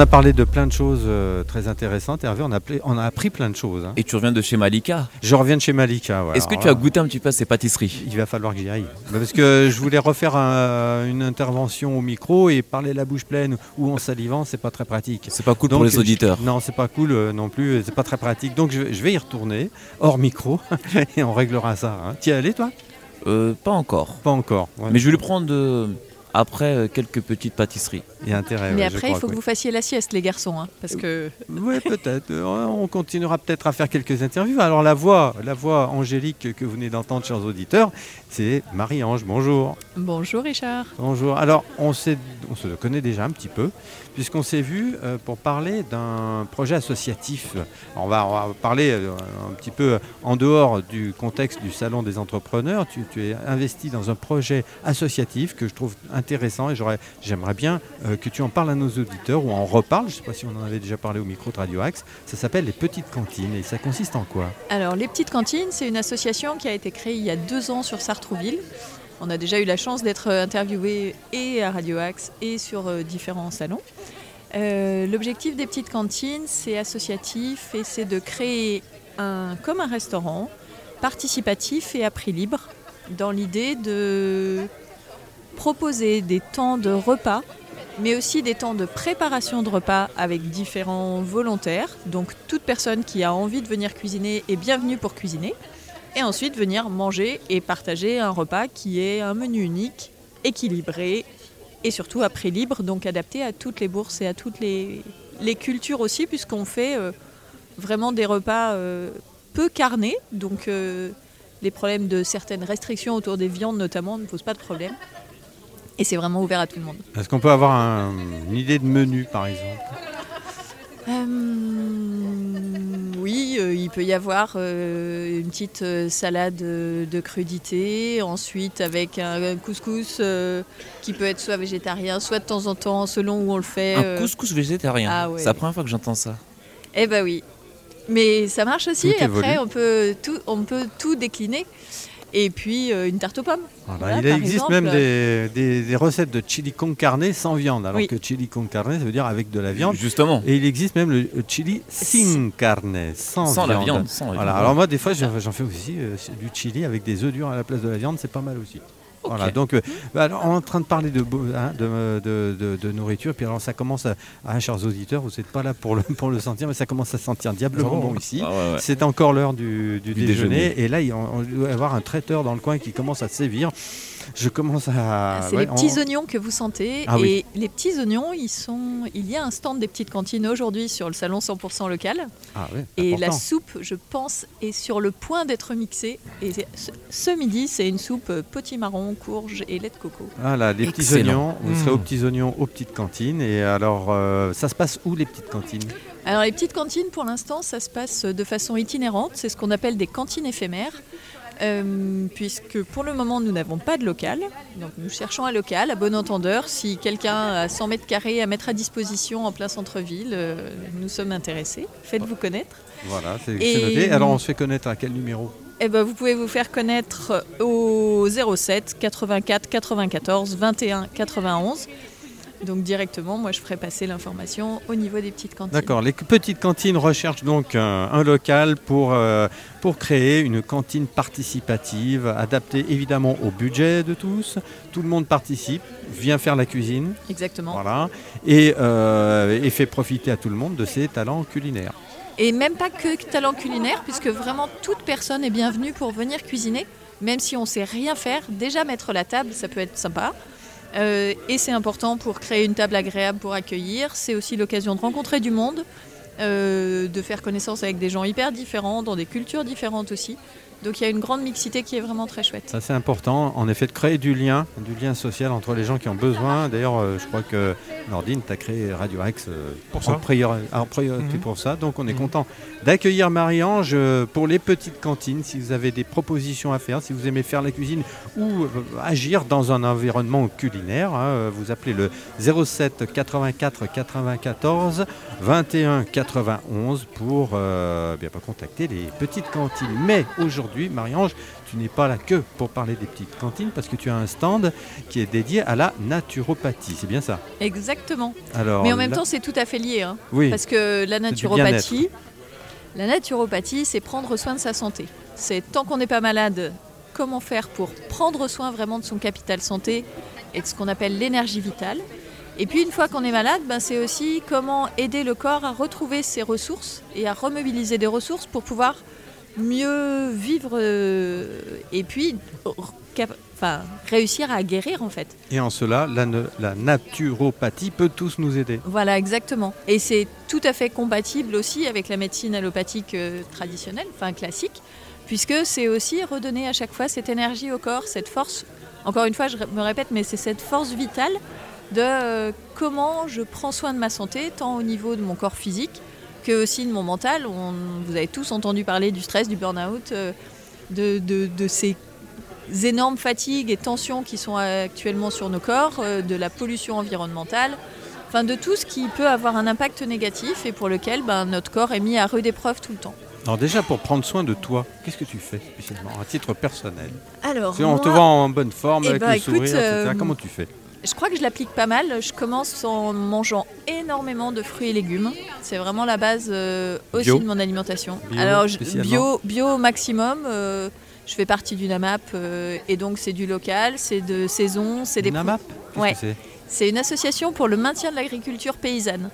a parlé de plein de choses euh, très intéressantes. Hervé, on a, appelé- on a appris plein de choses. hein. Et tu reviens de chez Malika. Je reviens de chez Malika. Est-ce que Alors tu as là, goûté un petit peu à ces pâtisseries? Il va falloir que j'y aille. Bah, Parce que je voulais refaire un- une intervention au micro et parler la bouche pleine ou en salivant, c'est pas très pratique. C'est pas cool Donc, pour les je- auditeurs. Non, c'est pas cool euh, non plus, c'est pas très pratique. Donc je, je vais y retourner, hors micro, et on réglera ça. Hein. T'y es allé toi? Euh, pas encore. Pas encore. Ouais. Mais je vais prendre euh, après euh, quelques petites pâtisseries. Il y a intérêt. Mais ouais, après, il faut que oui. vous fassiez la sieste, les garçons, hein, parce que Oui, peut-être. Euh, On continuera peut-être à faire quelques interviews. Alors la voix, la voix angélique que vous venez d'entendre, chers auditeurs, c'est Marie-Ange. Bonjour. bonjour Richard. Bonjour. Alors on, se connaît déjà un petit peu, puisqu'on s'est vu euh, pour parler d'un projet associatif. On, va, on va parler euh, un petit peu en dehors du contexte du salon des entrepreneurs. Tu, tu es investi dans un projet associatif que je trouve intéressant et j'aimerais bien euh, que tu en parles à nos auditeurs ou en reparles. Je ne sais pas si on en avait déjà parlé au micro de Radio Axe. Ça s'appelle les petites cantines et ça consiste en quoi? Alors, les petites cantines, c'est une association qui a été créée il y a deux ans sur Sartrouville. On a déjà eu la chance d'être interviewé et à Radio Axe et sur euh, différents salons. Euh, L'objectif des petites cantines, c'est associatif et c'est de créer un, comme un restaurant participatif et à prix libre dans l'idée de proposer des temps de repas mais aussi des temps de préparation de repas avec différents volontaires. Donc toute personne qui a envie de venir cuisiner est bienvenue pour cuisiner. Et ensuite venir manger et partager un repas qui est un menu unique, équilibré et surtout à prix libre, donc adapté à toutes les bourses et à toutes les, les cultures aussi, puisqu'on fait euh, vraiment des repas euh, peu carnés. Donc euh, les problèmes de certaines restrictions autour des viandes notamment ne posent pas de problème. Et c'est vraiment ouvert à tout le monde. Est-ce qu'on peut avoir un- une idée de menu, par exemple? Il peut y avoir euh, une petite euh, salade euh, de crudité, ensuite avec un couscous euh, qui peut être soit végétarien, soit de temps en temps, selon où on le fait. Un euh. couscous végétarien. ah ouais. C'est la première fois que j'entends ça. Eh ben oui. Mais ça marche aussi. Et Après, on peut tout, on peut tout décliner. Et puis euh, une tarte aux pommes. Voilà, Voilà, il existe exemple. même des, des- des recettes de chili con carne sans viande, alors Oui. que chili con carne, ça veut dire avec de la viande. Justement. Et il existe même le chili sin carne, sans, Sans la viande. viande. Sans la Voilà. viande. Alors moi, des fois, j'en j'en fais aussi euh, du chili avec des œufs durs à la place de la viande, c'est pas mal aussi. Voilà, donc euh, bah, alors, on est en train de parler de, hein, de, de- de- de nourriture, puis alors ça commence à, ah, chers auditeurs, vous n'êtes pas là pour le, pour le sentir, mais ça commence à sentir diablement bon ici. Ah ouais, ouais. C'est encore l'heure du, du Du déjeuner. déjeuner. Et là, il- on, on doit avoir un traiteur dans le coin qui commence à sévir. Je commence à. c'est ouais, les petits on- oignons que vous sentez. Ah et oui. les petits oignons, ils sont. Il y a un stand des petites cantines aujourd'hui sur le salon 100% local. Ah ouais, Et la soupe, je pense, est sur le point d'être mixée. Et c'est- ce, ce midi, c'est une soupe euh, potimarron, courge et lait de coco. Voilà, les petits Excellent. oignons. Vous serez Mmh. aux petits oignons aux petites cantines. Et alors, euh, ça se passe où les petites cantines? Alors les petites cantines, pour l'instant, ça se passe de façon itinérante. C'est ce qu'on appelle des cantines éphémères. Euh, puisque pour le moment, nous n'avons pas de local. Donc nous cherchons un local, à bon entendeur. Si quelqu'un a 100 mètres carrés à mettre à disposition en plein centre-ville, euh, nous sommes intéressés. Faites-vous connaître. Voilà, c'est noté. Alors, on se fait connaître à quel numéro? Eh ben, vous pouvez vous faire connaître au 07 84 94 21 91. Donc directement, moi je ferai passer l'information au niveau des petites cantines. D'accord, les petites cantines recherchent donc un, un local pour, euh, pour créer une cantine participative, adaptée évidemment au budget de tous. Tout le monde participe, vient faire la cuisine, Exactement. voilà, et, euh, et fait profiter à tout le monde de ses talents culinaires. Et même pas que talent culinaire, puisque vraiment toute personne est bienvenue pour venir cuisiner, même si on sait rien faire. Déjà mettre la table, ça peut être sympa. Euh, et c'est important pour créer une table agréable pour accueillir. C'est aussi l'occasion de rencontrer du monde, euh, de faire connaissance avec des gens hyper différents, dans des cultures différentes aussi. Donc il y a une grande mixité qui est vraiment très chouette. Ça c'est important, en effet, de créer du lien, du lien social entre les gens qui ont besoin. D'ailleurs, euh, je crois que Nordine, tu as créé Radio Axe euh, Pour en ça. priori- en priorité Mhm. pour ça. Donc on est Mhm. content d'accueillir Marie-Ange euh, pour les petites cantines. Si vous avez des propositions à faire, si vous aimez faire la cuisine ou agir dans un environnement culinaire, hein, vous appelez le 07 84 94 21 91 pour euh, bien pas contacter les petites cantines. Mais aujourd'hui, Marie-Ange, tu n'es pas là que pour parler des petites cantines parce que tu as un stand qui est dédié à la naturopathie. C'est bien ça? Exactement. Alors, Mais en même temps, c'est tout à fait lié. hein. oui. Parce que la du naturopathie, la naturopathie, c'est prendre soin de sa santé. C'est tant qu'on n'est pas malade, comment faire pour prendre soin vraiment de son capital santé et de ce qu'on appelle l'énergie vitale? Et puis une fois qu'on est malade, ben, c'est aussi comment aider le corps à retrouver ses ressources et à remobiliser des ressources pour pouvoir mieux vivre euh, et puis enfin, réussir à guérir en fait. Et en cela, la, la naturopathie peut tous nous aider. Voilà, exactement. Et c'est tout à fait compatible aussi avec la médecine allopathique euh, traditionnelle, enfin classique, puisque c'est aussi redonner à chaque fois cette énergie au corps, cette force. Encore une fois, je me répète, mais c'est cette force vitale de euh, comment je prends soin de ma santé, tant au niveau de mon corps physique que aussi de mon mental. On- vous avez tous entendu parler du stress, du burn-out, euh, de, de- de ces énormes fatigues et tensions qui sont actuellement sur nos corps, euh, de la pollution environnementale, enfin de tout ce qui peut avoir un impact négatif et pour lequel ben, notre corps est mis à rude épreuve tout le temps. Alors déjà, pour prendre soin de toi, qu'est-ce que tu fais spécialement à titre personnel? Alors, Si on te voit en bonne forme, eh avec ben, le écoute, sourire, etc. euh, Comment tu fais? Je crois que je l'applique pas mal. Je commence en mangeant énormément de fruits et légumes. C'est vraiment la base euh, aussi Bio de mon alimentation. Bio, Alors, je- bio, bio au maximum. euh, je fais partie d'une AMAP euh, et donc c'est du local, c'est de saison, c'est des Une AMAP? Qu'est-ce Ouais. C'est une association pour le maintien de l'agriculture paysanne.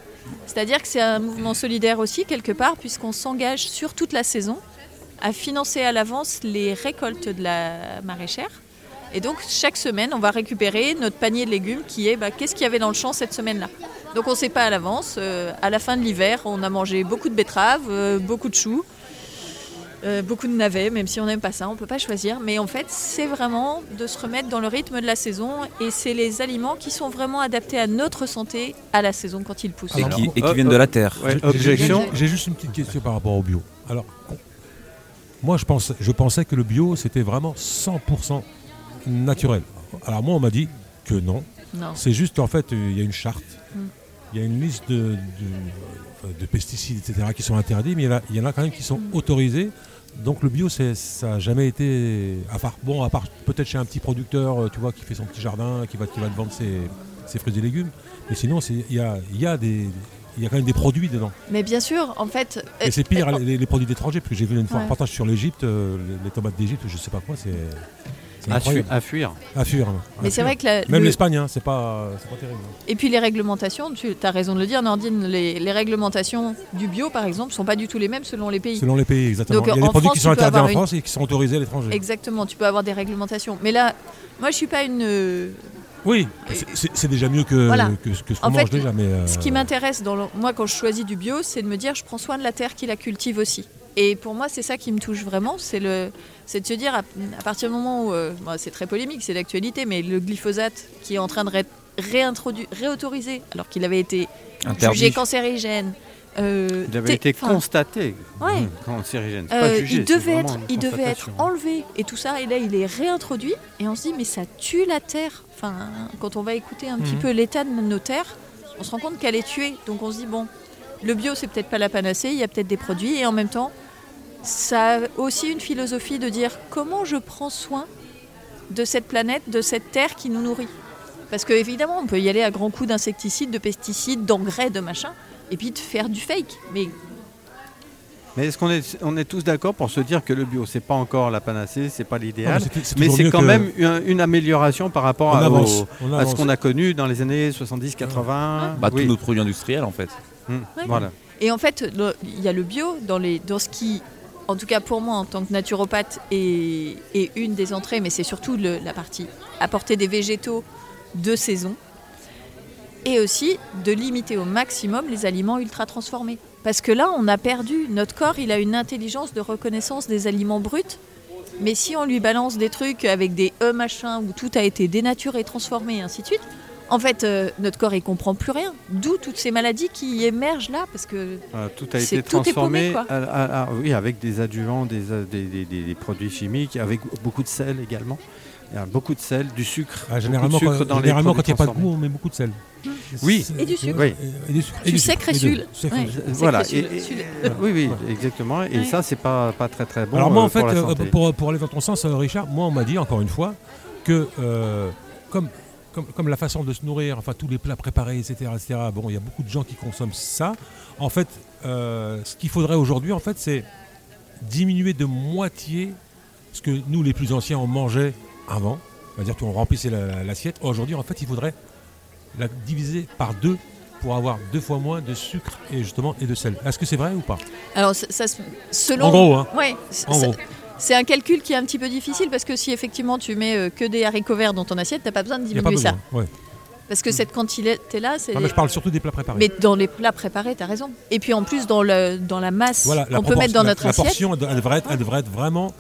C'est-à-dire que c'est un mouvement solidaire aussi, quelque part, puisqu'on s'engage sur toute la saison à financer à l'avance les récoltes de la maraîchère. Et donc, chaque semaine, on va récupérer notre panier de légumes qui est bah, qu'est-ce qu'il y avait dans le champ cette semaine-là. Donc, on ne sait pas à l'avance. Euh, à la fin de l'hiver, on a mangé beaucoup de betteraves, euh, beaucoup de choux, euh, beaucoup de navets, même si on n'aime pas ça, on ne peut pas choisir. Mais en fait, c'est vraiment de se remettre dans le rythme de la saison et c'est les aliments qui sont vraiment adaptés à notre santé à la saison quand ils poussent. Et qui, et qui viennent de la terre. Ouais, J'ai- objection juste une petite question par rapport au bio. Alors, moi, je pensais, je pensais que le bio, c'était vraiment 100% naturel. Alors, moi, on m'a dit que non. Non. C'est juste, en fait, euh, il y a une charte. Mm. Il y a une liste de, de- enfin, de pesticides, etc., qui sont interdits, mais il y, en a, quand même qui sont autorisés. Donc, le bio, ça n'a jamais été. À part, bon, à part peut-être chez un petit producteur, euh, tu vois, qui fait son petit jardin, qui va, qui va te vendre ses, ses fruits et légumes. Mais sinon, il y a, y a des. Il y a quand même des produits dedans. Mais bien sûr, en fait. Et c'est pire, euh, les, les produits d'étrangers, parce que j'ai vu une fois un reportage sur l'Égypte, euh, les, les tomates d'Égypte, je sais pas quoi, c'est à, fu- incroyable. à fuir. À fuir. hein, Mais à c'est vrai que la- Même le- l'Espagne, hein, c'est pas, c'est pas terrible. Et puis les réglementations, tu as raison de le dire, Nordine, les, les réglementations du bio, par exemple, sont pas du tout les mêmes selon les pays. Selon les pays, exactement. Donc, Il y a des produits France, qui sont interdits en une- France et qui sont autorisés à l'étranger. Exactement, tu peux avoir des réglementations. Mais là, moi, je suis pas une. euh, Oui, c'est- déjà mieux que, Voilà. que, ce que ce qu'on mange fait, déjà. Mais, euh, Ce qui m'intéresse, le- moi, quand je choisis du bio, c'est de me dire, je prends soin de la terre qui la cultive aussi. Et pour moi, c'est ça qui me touche vraiment, c'est le, c'est de se dire, à, à partir du moment où, euh, bon, c'est très polémique, c'est d'actualité, mais le glyphosate qui est en train de ré- réintrodu- réautorisé, alors qu'il avait été Interdit. jugé cancérigène. euh, Il avait té- été constaté Ouais. mmh, cancérigène. C'est Euh, pas jugé, il devait être, une il devait être constatation. enlevé et tout ça, et là il est réintroduit et on se dit mais ça tue la terre. Enfin, quand on va écouter un petit Mhm. peu l'état de nos terres, on se rend compte qu'elle est tuée. Donc on se dit bon, le bio c'est peut-être pas la panacée, il y a peut-être des produits et en même temps, ça a aussi une philosophie de dire comment je prends soin de cette planète, de cette terre qui nous nourrit. Parce que évidemment, on peut y aller à grands coups d'insecticides, de pesticides, d'engrais, de machin, et puis de faire du fake. Mais Mais est-ce qu'on est, on est tous d'accord pour se dire que le bio, c'est pas encore la panacée, c'est pas l'idéal, mais c'est- mais c'est quand que- même une, une amélioration par rapport On à, avance. au- on à ce qu'on a connu dans les années 70-80. Bah, Oui. Tous nos produits industriels, en fait. Mmh, Ouais. Voilà. Et en fait, il y a le bio dans, les, dans ce qui, en tout cas pour moi en tant que naturopathe, est, une des entrées, mais c'est surtout la partie apporter des végétaux de saison. Et aussi de limiter au maximum les aliments ultra transformés. Parce que là, on a perdu, notre corps, il a une intelligence de reconnaissance des aliments bruts. Mais si on lui balance des trucs avec des E machin, où tout a été dénaturé, transformé, et ainsi de suite, En fait, euh, notre corps, il comprend plus rien. D'où toutes ces maladies qui émergent là, parce que Euh, tout a été tout est transformé paumé, quoi. à- à- à- oui, avec des adjuvants, des, euh, des- des- des- des produits chimiques, avec beaucoup de sel également. Il y a beaucoup de sel, du sucre. Ah, généralement, quand, généralement, les quand il n'y a pas de goût, on met beaucoup de sel. Oui. Et du sucre. Oui. Et du sucre. et du sucre, Ouais. crésul. Euh, Voilà. Et, et- oui, oui, exactement. Et Ouais. ça, c'est pas, pas très très bon Alors moi, en fait, pour euh, santé. pour, pour aller dans ton sens, Richard, moi, on m'a dit encore une fois que euh, comme, comme, comme la façon de se nourrir, enfin tous les plats préparés, etc., etc. Bon, il y a beaucoup de gens qui consomment ça. En fait, euh, ce qu'il faudrait aujourd'hui, en fait, c'est diminuer de moitié ce que nous, les plus anciens, on mangeait avant. C'est-à-dire qu'on remplissait la- l'assiette. Aujourd'hui, en fait, il faudrait la diviser par deux pour avoir deux fois moins de sucre et justement et de sel. Est-ce que c'est vrai ou pas? Alors, ça, ça se- selon. En gros, hein. Ouais, En gros. C'est un calcul qui est un petit peu difficile parce que si effectivement tu mets euh, que des haricots verts dans ton assiette, t'as pas besoin de pas diminuer ça. Ouais. Parce que cette quantité-là, c'est. Non, mais je parle surtout des plats préparés. Mais dans les plats préparés, t'as raison. Et puis en plus, dans, le, dans la masse Voilà, qu'on peut mettre dans la- notre la assiette. portion, elle, elle devrait être, elle devrait être vraiment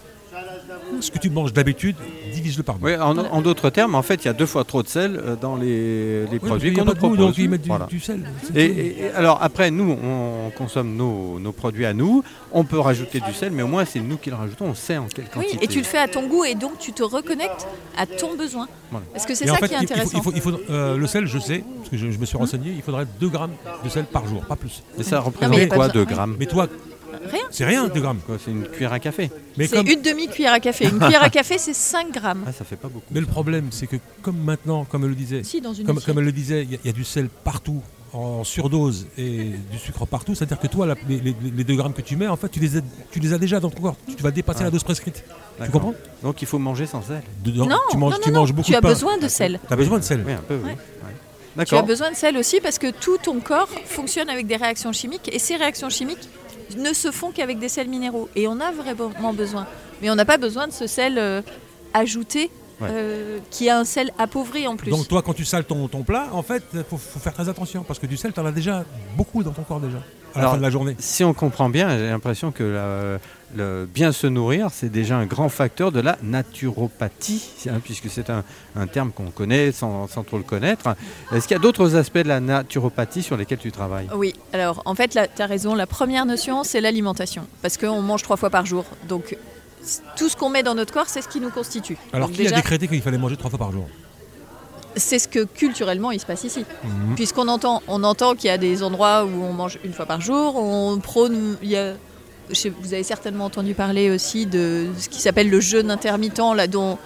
ce que tu manges d'habitude, divise-le par deux. Oui, en, en d'autres termes, en fait, il y a deux fois trop de sel euh, dans les, les Oui, produits qu'on pas nous propose. donc ils mettent du, Voilà. du sel. Et, et- et alors après, nous, on consomme nos, nos produits à nous. On peut rajouter du sel, mais au moins c'est nous qui le rajoutons. On sait en quelle Oui, quantité. et tu le fais à ton goût et donc tu te reconnectes à ton besoin. Voilà. Parce que c'est Et en ça fait, qui est il- il faut- intéressant. il faut- il faut- euh, le sel, je sais, parce que je, je me suis renseigné, il faudrait 2 grammes de sel par jour, pas plus. Mais ça représente quoi, besoin- 2 oui. grammes? Mais toi, Rien. c'est rien, 2 grammes. C'est une cuillère à café. Mais, C'est comme, une demi-cuillère à café. Une cuillère à café, c'est 5 grammes. Ah, ça fait pas beaucoup. mais le problème, c'est que comme maintenant, comme elle le disait, Si, dans une comme, elle le disait, il y, a- il y a du sel partout, en surdose, et du sucre partout. C'est-à-dire que toi, la- les, les- les 2 grammes que tu mets, en fait, tu les as, tu les as déjà dans ton corps. Tu vas dépasser Ouais. la dose prescrite. Tu comprends? Donc il faut manger sans sel. Non, tu manges, non, tu non, manges non, beaucoup tu de as besoin de sel. Tu as besoin de sel. Oui, un peu, oui. Ouais. Tu as besoin de sel aussi parce que tout ton corps fonctionne avec des réactions chimiques et ces réactions chimiques ne se font qu'avec des sels minéraux. Et on a vraiment besoin. Mais on n'a pas besoin de ce sel euh, ajouté Ouais. euh, qui a un sel appauvri en plus. Donc toi, quand tu sales ton, ton plat, en fait, il faut, faut faire très attention parce que du sel, tu en as déjà beaucoup dans ton corps déjà à la fin de la journée. Si on comprend bien, j'ai l'impression que la- le bien se nourrir, c'est déjà un grand facteur de la naturopathie, hein, puisque c'est un, un terme qu'on connaît sans, sans trop le connaître. Est-ce qu'il y a d'autres aspects de la naturopathie sur lesquels tu travailles? Oui, alors en fait, tu as raison. La première notion, c'est l'alimentation. Parce qu'on mange trois fois par jour. Donc tout ce qu'on met dans notre corps, c'est ce qui nous constitue. Alors Donc, qui déjà, a décrété qu'il fallait manger trois fois par jour? C'est ce que culturellement il se passe ici. Mhm. Puisqu'on entend, on entend qu'il y a des endroits où on mange une fois par jour, on prône, il y a- je sais- vous avez certainement entendu parler aussi de ce qui s'appelle le jeûne intermittent, là, dont,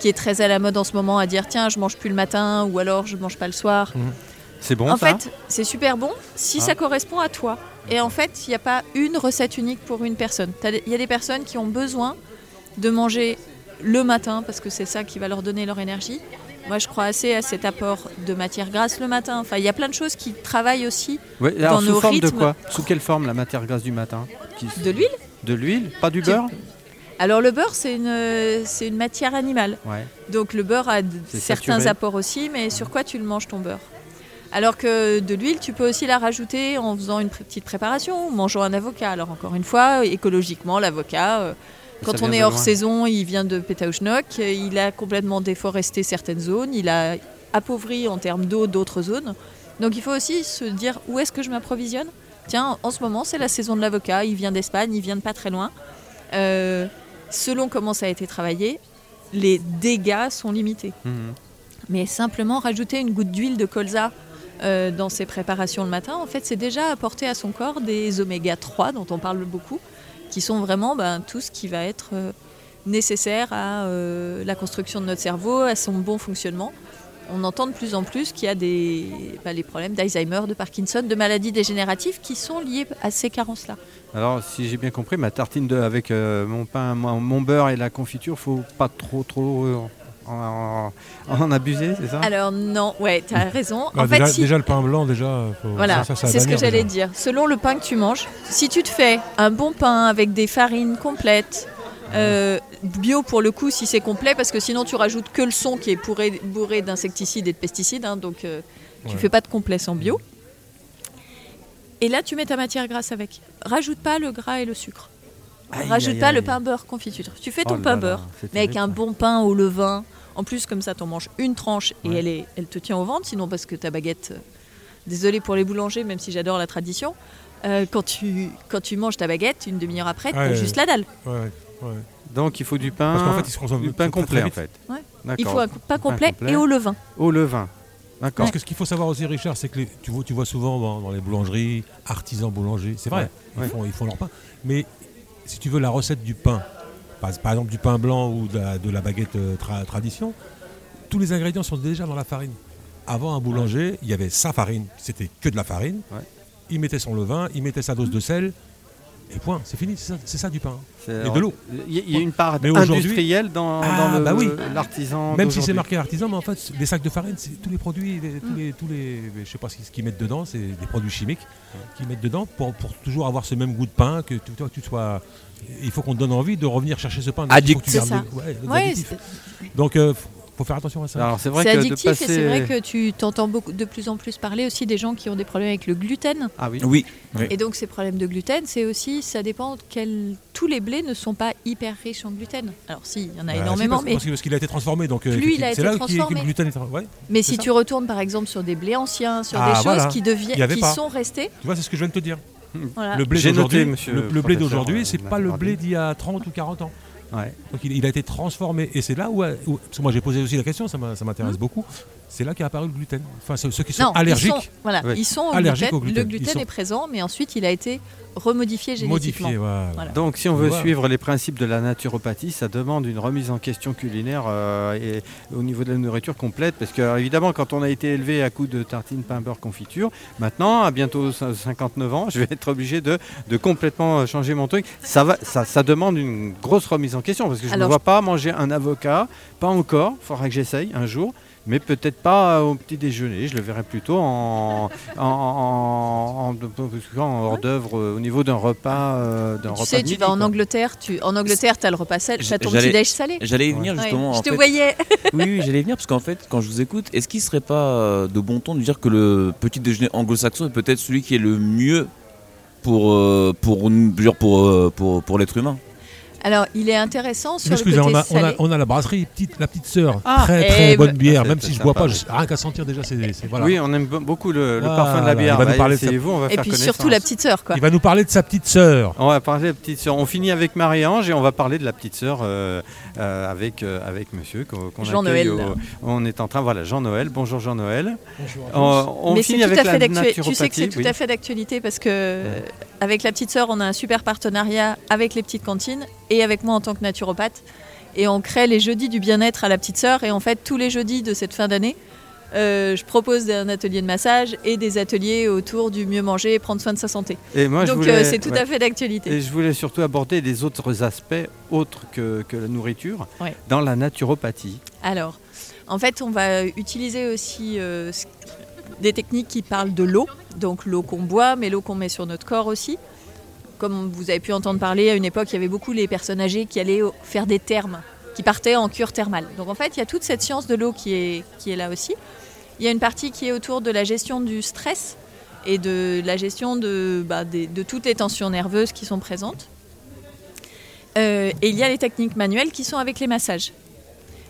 qui est très à la mode en ce moment, à dire tiens, je mange plus le matin ou alors je mange pas le soir. C'est bon en ça fait, c'est super bon si Ah. ça correspond à toi. Et en fait, il n'y a pas une recette unique pour une personne. Il y a des personnes qui ont besoin de manger le matin parce que c'est ça qui va leur donner leur énergie. Moi, je crois assez à cet apport de matière grasse le matin. Enfin, il y a plein de choses qui travaillent aussi. Ouais, alors, dans sous nos forme de rythmes. quoi? Sous quelle forme la matière grasse du matin? Qui- De l'huile? De l'huile Pas du beurre? Alors, le beurre, c'est une, c'est une matière animale. Ouais. Donc, le beurre a certains saturé. apports aussi, mais sur quoi tu le manges ton beurre? Alors que de l'huile, tu peux aussi la rajouter en faisant une petite préparation, en mangeant un avocat. Alors encore une fois, écologiquement, l'avocat, euh, quand on est hors loin. saison, il vient de Pétaouchnok, il a complètement déforesté certaines zones, il a appauvri en termes d'eau d'autres zones. Donc il faut aussi se dire où est-ce que je m'approvisionne Tiens, en ce moment, c'est la saison de l'avocat, il vient d'Espagne, il vient de pas très loin. Euh, selon comment ça a été travaillé, les dégâts sont limités. Mhm. Mais simplement rajouter une goutte d'huile de colza euh, dans ses préparations le matin, en fait, c'est déjà apporter à son corps des oméga 3 dont on parle beaucoup, qui sont vraiment ben, tout ce qui va être euh, nécessaire à euh, la construction de notre cerveau, à son bon fonctionnement. On entend de plus en plus qu'il y a des, ben, les problèmes d'Alzheimer, de Parkinson, de maladies dégénératives qui sont liées à ces carences-là. Alors, si j'ai bien compris, ma tartine de, avec euh, mon pain, mon, beurre et la confiture, faut pas trop, trop en, en- abuser, c'est ça? Alors non, ouais, tu as raison. Ah, en fait, déjà, si- déjà, le pain blanc, déjà, faut- Voilà, ça, ça, ça c'est ce que j'allais dire. Selon le pain que tu manges, si tu te fais un bon pain avec des farines complètes, euh, bio pour le coup si c'est complet, parce que sinon tu rajoutes que le son qui est bourré, bourré d'insecticides et de pesticides, hein, donc euh, tu Ouais. fais pas de complet sans bio. Et là tu mets ta matière grasse avec. Rajoute pas le gras et le sucre. Aïe, Rajoute aïe, pas le pain beurre confiture. Tu fais Oh ton pain là, beurre, mais avec un bon pain au levain En plus, comme ça, tu en manges une tranche et Ouais. elle, est, elle te tient au ventre. Sinon, parce que ta baguette, euh, désolé pour les boulangers, même si j'adore la tradition, euh, quand, tu, quand tu manges ta baguette, une demi-heure après, tu Ouais, as ouais. juste la dalle. Ouais, ouais. Donc il faut du pain, Parce qu'en fait, il se consomme du pain très, très complet en fait. Ouais. Il faut un pain complet, complet. et au levain. Au levain. D'accord. Parce que ce qu'il faut savoir aussi, Richard, c'est que les- tu, vois, tu vois souvent dans, dans les boulangeries, artisans boulangers, c'est vrai, Ouais, ils, ouais. Font, ils font leur pain. Mais si tu veux la recette du pain, par, par exemple du pain blanc ou de la, de la baguette euh, tra- tradition, tous les ingrédients sont déjà dans la farine. Avant un boulanger, il y avait sa farine, c'était que de la farine. Ouais. Il mettait son levain, il mettait sa dose de sel, et point, c'est fini, c'est ça, du pain. Et de l'eau. Il y, a- il y a une part Mais aujourd'hui- industrielle dans, Ah, dans le- bah oui. l'artisan. Même si c'est marqué artisan, mais en fait, les sacs de farine, c'est tous les produits, les- tous, les, tous les, je sais pas ce qu'ils- mettent dedans, c'est des produits chimiques qu'ils mettent dedans pour, pour toujours avoir ce même goût de pain, que tu, toi, que tu sois. Il faut qu'on te donne envie de revenir chercher ce pain. Donc, faut que tu C'est gardes ouais, Ouais, Donc, il faut faire attention à ça. Alors c'est vrai que addictif passer. et c'est vrai que tu t'entends beaucoup, de plus en plus parler aussi des gens qui ont des problèmes avec le gluten. Ah oui. Oui. oui. Et donc ces problèmes de gluten, c'est aussi, ça dépend quel... Tous les blés ne sont pas hyper riches en gluten. Alors si, il y en a Bah, si, énormément, parce, mais, parce qu'il a été transformé. Donc, euh, Plus il a c'est été là transformé. le gluten est. Ouais, mais si ça. tu retournes par exemple sur des blés anciens, sur Ah, des choses voilà. qui, deviennent, qui pas. sont restées, tu vois, c'est ce que je viens de te dire. voilà. Le blé d'aujourd'hui, monsieur le, le blé d'aujourd'hui, euh, c'est pas le blé d'il y a 30 ou 40 ans. Ouais. Donc il, il a été transformé. Et c'est là où, où- Parce que moi j'ai posé aussi la question, ça m'intéresse beaucoup. C'est là qu'est apparu le gluten. Enfin, ceux, qui sont Non, allergiques, Ils sont, voilà, Ouais. ils sont au Allergiques gluten. au gluten. Le gluten sont- est présent, mais ensuite il a été remodifié génétiquement. modifiés. Voilà. Voilà. Donc si on veut Voilà. suivre les principes de la naturopathie, ça demande une remise en question culinaire euh, et au niveau de la nourriture complète. Parce que évidemment, quand on a été élevé à coups de tartines, pain, beurre, confiture, maintenant, à bientôt cin- 59 ans, je vais être obligé de, de complètement changer mon truc. Ça, va, ça, ça demande une grosse remise en question. Parce que je ne Alors, vois pas manger un avocat, pas encore, il faudra que j'essaye un jour. Mais peut-être pas au petit déjeuner, je le verrai plutôt en, en, en, en- en hors d'œuvre euh, au niveau d'un repas. euh, d'un Tu repas sais, de tu midi, vas en quoi. Angleterre, tu... en Angleterre, as le repas sel, tu as ton J'allais- petit déj salé. J'allais y venir Ouais, justement. je en te fait. voyais. Oui, oui, j'allais y venir parce qu'en fait, quand je vous écoute, est-ce qu'il serait pas euh, de bon ton de dire que le petit déjeuner anglo-saxon est peut-être celui qui est le mieux pour, euh, pour, nous- je veux dire, pour, euh, pour, pour l'être humain? Alors, il est intéressant sur le Excusez, côté on a, on, a, salé. on a la brasserie, petite, la petite sœur. Ah, très eh très bonne ben- bière. Ah, Même si je bois pas, je- rien qu'à sentir déjà, c'est c'est- voilà. Oui, on aime be- beaucoup le, le Voilà, parfum de la bière. il va nous Bah, parler de ça. essayez-vous, on va Et faire puis surtout la petite sœur, quoi. Il va nous parler de sa petite sœur. On va parler de la petite sœur. On finit avec Marie-Ange et on va parler de la petite sœur euh, euh, avec, euh, avec monsieur qu'on Jean-Noël. On est en train, voilà, Jean-Noël. Bonjour Jean-Noël. Bonjour On, on Mais c'est finit tout avec à la fait d'actualité. Tu sais que c'est tout à fait d'actualité parce que avec la petite sœur, on a un super partenariat avec les petites cantines et avec moi en tant que naturopathe. Et on crée les jeudis du bien-être à la petite sœur. Et en fait, tous les jeudis de cette fin d'année, euh, je propose un atelier de massage et des ateliers autour du mieux manger et prendre soin de sa santé. Et moi, Donc euh, c'est tout ouais. à fait d'actualité. Et je voulais surtout aborder des autres aspects autres que, que la nourriture Ouais. dans la naturopathie. Alors, en fait, on va utiliser aussi euh, des techniques qui parlent de l'eau, donc l'eau qu'on boit, mais l'eau qu'on met sur notre corps aussi. Comme vous avez pu entendre parler, à une époque, il y avait beaucoup les personnes âgées qui allaient faire des thermes, qui partaient en cure thermale. Donc en fait, il y a toute cette science de l'eau qui est, là aussi. Il y a une partie qui est autour de la gestion du stress et de la gestion de, bah, toutes les tensions nerveuses qui sont présentes. Euh, et il y a les techniques manuelles qui sont avec les massages.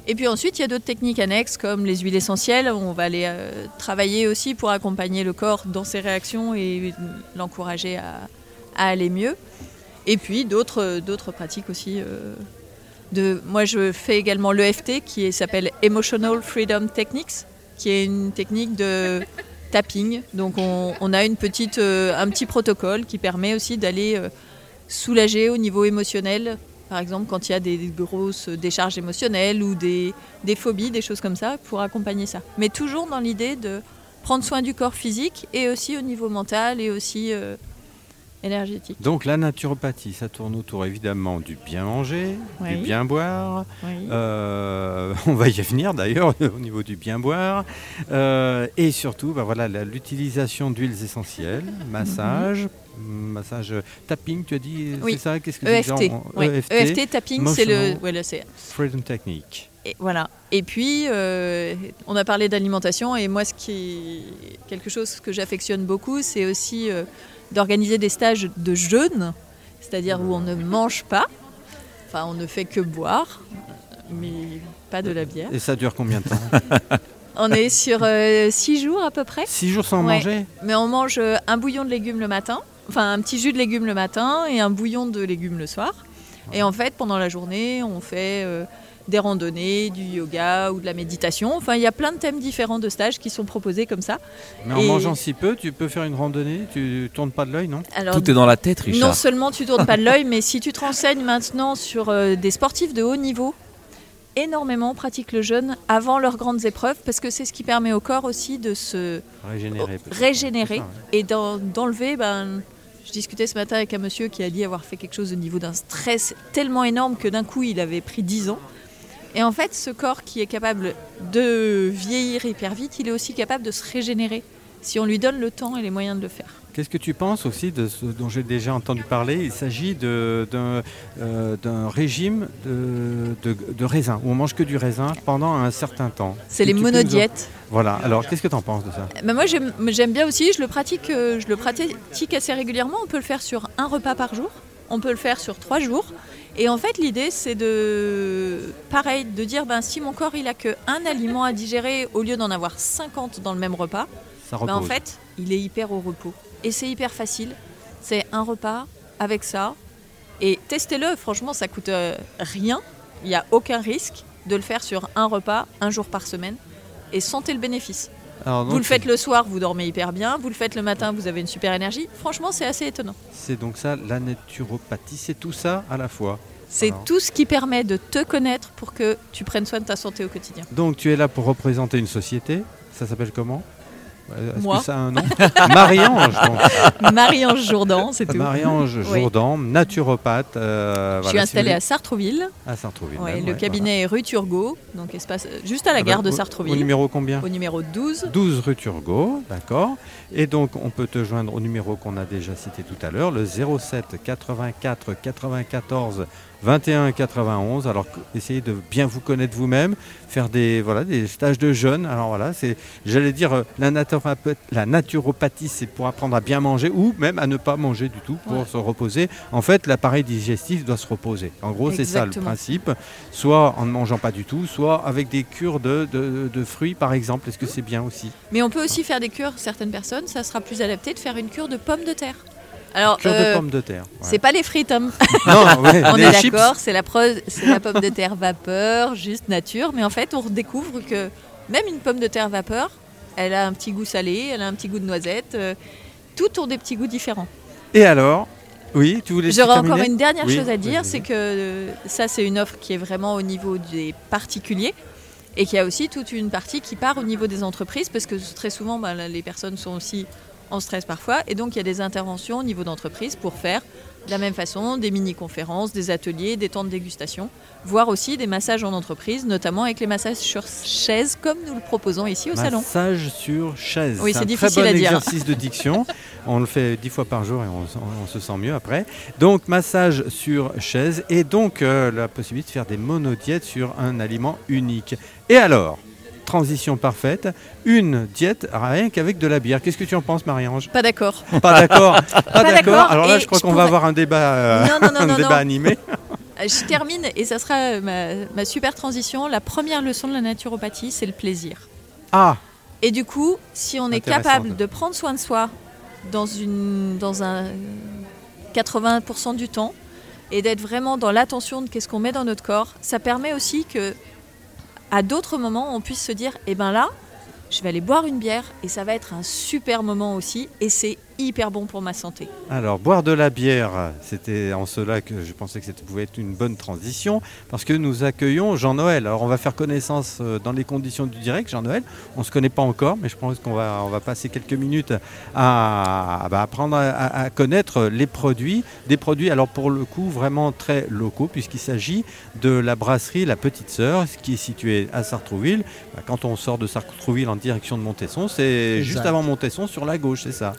Et puis ensuite, il y a d'autres techniques annexes comme les huiles essentielles. On va aller euh, travailler aussi pour accompagner le corps dans ses réactions et l'encourager à, à aller mieux. Et puis d'autres d'autres pratiques aussi. euh, de, moi, je fais également l'EFT qui s'appelle Emotional Freedom Techniques, qui est une technique de tapping. Donc on, a une petite, euh, un petit protocole qui permet aussi d'aller euh, soulager au niveau émotionnel par exemple, quand il y a des grosses décharges émotionnelles ou des, des phobies, des choses comme ça, pour accompagner ça. Mais toujours dans l'idée de prendre soin du corps physique et aussi au niveau mental et aussi énergétique. Donc la naturopathie, ça tourne autour évidemment du bien manger, Oui. du bien boire. Oui. Euh, on va y venir d'ailleurs au niveau du bien boire. Euh, et surtout, bah, voilà, l'utilisation d'huiles essentielles, massage, massage tapping, tu as dit, Oui. c'est ça Qu'est-ce que EFT, ouais. EFT, EFT tapping, c'est le, ouais, Freedom Technique. Et voilà. Et puis, euh, on a parlé d'alimentation, et moi, ce qui est quelque chose que j'affectionne beaucoup, c'est aussi euh, d'organiser des stages de jeûne, c'est-à-dire où on ne mange pas, enfin, on ne fait que boire. mais pas de la bière. Et ça dure combien de temps On est sur 6 jours à peu près. Six jours sans Ouais. manger Mais on mange euh, un bouillon de légumes le matin, enfin un petit jus de légumes le matin et un bouillon de légumes le soir. Et en fait, pendant la journée, on fait euh, des randonnées, du yoga ou de la méditation. Enfin, il y a plein de thèmes différents de stages qui sont proposés comme ça. Mais en Et- mangeant si peu, tu peux faire une randonnée, tu tournes pas de l'œil, non? Alors, Tout est dans la tête, Richard. non seulement tu tournes pas de l'œil, mais si tu te renseignes maintenant sur euh, des sportifs de haut niveau, énormément pratiquent le jeûne avant leurs grandes épreuves parce que c'est ce qui permet au corps aussi de se Régénérer. peut-être. régénérer C'est ça, ouais. et d'en- d'enlever. Ben, je discutais ce matin avec un monsieur qui a dit avoir fait quelque chose au niveau d'un stress tellement énorme que d'un coup il avait pris 10 ans. Et en fait, ce corps qui est capable de vieillir hyper vite, il est aussi capable de se régénérer si on lui donne le temps et les moyens de le faire. Qu'est-ce que tu penses aussi de ce dont j'ai déjà entendu parler? Il s'agit d'un euh, d'un régime de, de, de raisin, où on mange que du raisin pendant un certain temps. C'est les nous monodiètes. Voilà, alors qu'est-ce que tu en penses de ça? Ben moi j'aime bien aussi, je le pratique, euh, je le pratique assez régulièrement. On peut le faire sur un repas par jour, on peut le faire sur trois jours. Et en fait l'idée c'est de pareil de dire ben si mon corps il a que un aliment à digérer au lieu d'en avoir 50 dans le même repas, Ça ben en fait il est hyper au repos. Et c'est hyper facile. C'est un repas avec ça. Et testez-le, franchement ça coûte euh, rien. Il n'y a aucun risque de le faire sur un repas, un jour par semaine. Et sentez le bénéfice. Alors, donc, Vous le faites le soir, vous dormez hyper bien. Vous le faites le matin, vous avez une super énergie. Franchement, c'est assez étonnant. C'est donc ça, la naturopathie, c'est tout ça à la fois. C'est tout ce qui permet de te connaître pour que tu prennes soin de ta santé au quotidien. Donc tu es là pour représenter une société, ça s'appelle comment? Est-ce que ça a un nom Marie-Ange. Marie-Ange Jourdan, c'est tout. Marie-Ange Oui. Jourdan, naturopathe. euh, Je voilà, suis installée à Sartrouville. voulez- à Sartrouville. Ouais, même, le ouais, cabinet est rue Turgot, donc espace euh, juste à la voilà. gare Ah de bah, au- Sartrouville, Au numéro combien au numéro 12. 12 rue Turgot, d'accord. Et donc, on peut te joindre au numéro qu'on a déjà cité tout à l'heure, le 07 84 94 21 91. Alors, essayez de bien vous connaître vous-même, faire des, voilà, des stages de jeûne. Alors voilà, c'est, j'allais dire, euh, la, naturopathie, la naturopathie, c'est pour apprendre à bien manger ou même à ne pas manger du tout pour Ouais. se reposer. En fait, l'appareil digestif doit se reposer. En gros, c'est ça le principe. Soit en ne mangeant pas du tout, soit avec des cures de, de- de fruits, par exemple. Est-ce que c'est bien aussi? Mais on peut aussi faire des cures, certaines personnes, ça sera plus adapté de faire une cure de pommes de terre. Alors, Cure euh, de pommes de terre. ouais. c'est pas les frites, hein. Non, ouais, On est d'accord, c'est la, la pomme de terre vapeur, juste nature. Mais en fait, on redécouvre que même une pomme de terre vapeur, elle a un petit goût salé, elle a un petit goût de noisette. euh, toutes ont des petits goûts différents. Et alors? Oui, tu voulais J'aurais encore une dernière Oui, chose à dire, c'est que euh, ça, c'est une offre qui est vraiment au niveau des particuliers. Et qu'il y a aussi toute une partie qui part au niveau des entreprises, parce que très souvent, bah, les personnes sont aussi en stress parfois. Et donc, il y a des interventions au niveau d'entreprise pour faire de la même façon des mini-conférences, des ateliers, des temps de dégustation, voire aussi des massages en entreprise, notamment avec les massages sur chaise, comme nous le proposons ici au salon. Massage sur chaise. Oui, c'est difficile très bon à dire. exercice de diction. on le fait dix fois par jour et on, on se sent mieux après. Donc massage sur chaise et donc euh, la possibilité de faire des monodiètes sur un aliment unique. Et alors? Transition parfaite, une diète rien qu'avec de la bière. Qu'est-ce que tu en penses, Marie-Ange Pas d'accord. Pas d'accord. Pas, d'accord. Alors là, je crois qu'on va avoir un débat, euh, Non, non, non, un non, débat non. animé. Euh, Je termine et ça sera euh, ma, ma super transition. La première leçon de la naturopathie, c'est le plaisir. Ah, Et du coup, si on est capable de prendre soin de soi dans, une, dans un 80% du temps et d'être vraiment dans l'attention de qu'est-ce qu'on met dans notre corps, ça permet aussi que à d'autres moments, on puisse se dire, eh ben là, je vais aller boire une bière et ça va être un super moment aussi. Et c'est hyper bon pour ma santé. Alors, boire de la bière, c'était en cela que je pensais que ça pouvait être une bonne transition, parce que nous accueillons Jean-Noël. Alors, on va faire connaissance euh, dans les conditions du direct, Jean-Noël. On ne se connaît pas encore, mais je pense qu'on va, passer quelques minutes à, bah, apprendre à, connaître les produits, des produits, alors pour le coup, vraiment très locaux, puisqu'il s'agit de la brasserie La Petite Sœur, qui est située à Sartrouville. Bah, quand on sort de Sartrouville en direction de Montesson, c'est juste avant Montesson, sur la gauche, c'est ça?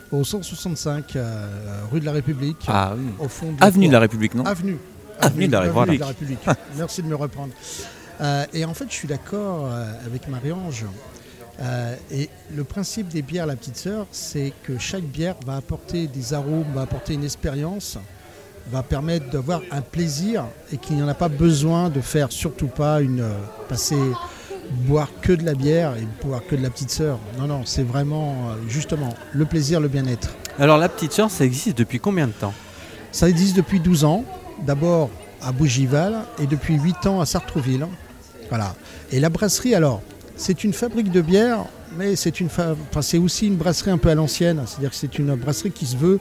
65, euh, rue de la République. Ah au fond de Avenue de la République, non Avenue. Avenue, de la, République. Merci de me reprendre. Euh, et en fait, je suis d'accord euh, avec Marie-Ange. Et le principe des bières La Petite Sœur, c'est que chaque bière va apporter des arômes, va apporter une expérience, va permettre d'avoir un plaisir et qu'il n'y en a pas besoin de faire surtout pas une. passer boire que de la bière et boire que de la petite sœur. Non, non, c'est vraiment justement le plaisir, le bien-être. Alors la petite sœur, ça existe depuis combien de temps? Ça existe depuis 12 ans. D'abord à Bougival et depuis 8 ans à Sartrouville. Voilà. Et la brasserie, alors, c'est une fabrique de bière, mais c'est c'est aussi une brasserie un peu à l'ancienne. C'est-à-dire que c'est une brasserie qui se veut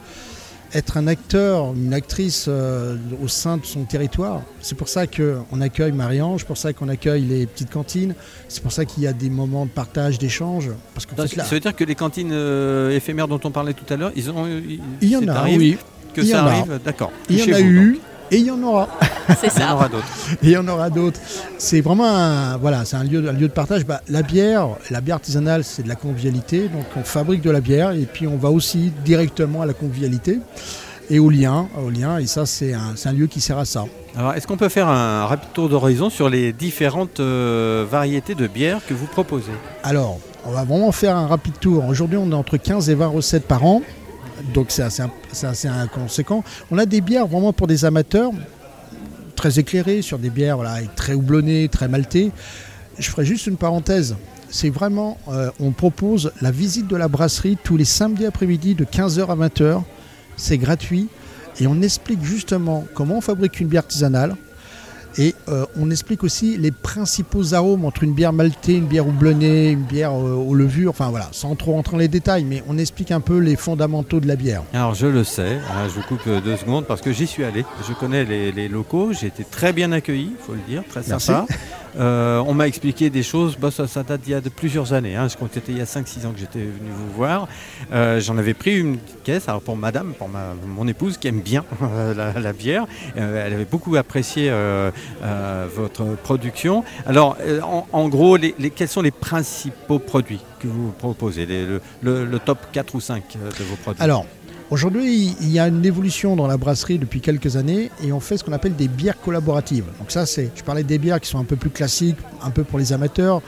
être un acteur, une actrice euh, au sein de son territoire. C'est pour ça qu'on accueille Marie-Ange, pour ça qu'on accueille les petites cantines, c'est pour ça qu'il y a des moments de partage, d'échange. Parce que là, Ça veut dire que les cantines euh, éphémères dont on parlait tout à l'heure, ils ont. ils- il y en a, oui. Que il y ça en a. arrive, d'accord. Il y en a vous, eu. Et il y en aura. C'est Il y en ça. aura d'autres. Et il y en aura d'autres. C'est vraiment un, voilà, c'est un lieu, un lieu de partage. Bah, la bière, la bière artisanale, c'est de la convivialité. Donc on fabrique de la bière et puis on va aussi directement à la convivialité et au lien, au lien. Et ça, c'est un, c'est un lieu qui sert à ça. Alors, est-ce qu'on peut faire un rapide tour d'horizon sur les différentes euh, variétés de bières que vous proposez? Alors, on va vraiment faire un rapide tour. Aujourd'hui, on est entre 15 et 20 recettes par an. Donc c'est assez, c'est assez conséquent. On a des bières vraiment pour des amateurs, très éclairées, sur des bières très houblonnées, très maltées. Je ferai juste une parenthèse. C'est vraiment, euh, on propose la visite de la brasserie tous les samedis après-midi de 15h à 20h. C'est gratuit. Et on explique justement comment on fabrique une bière artisanale. Et euh, on explique aussi les principaux arômes entre une bière maltée, une bière houblonnée, une bière euh, aux levures. Enfin voilà, sans trop rentrer dans les détails, mais on explique un peu les fondamentaux de la bière. Alors, je le sais, hein, je vous coupe euh, deux secondes parce que j'y suis allé. Je connais les, les locaux, j'ai été très bien accueilli, il faut le dire, très Merci. sympa. Euh, on m'a expliqué des choses, bah, ça, date d'il y a de plusieurs années. hein. Je crois que c'était il y a 5-6 ans que j'étais venu vous voir. Euh, J'en avais pris une caisse alors pour madame, pour ma, mon épouse qui aime bien euh, la, bière. Elle avait beaucoup apprécié votre production. Alors, en, gros, les, quels sont les principaux produits que vous proposez? Le top 4 ou 5 de vos produits? Alors, aujourd'hui, il y a une évolution dans la brasserie depuis quelques années et on fait ce qu'on appelle des bières collaboratives. Donc ça, c'est, je parlais des bières qui sont un peu plus classiques, un peu pour les amateurs.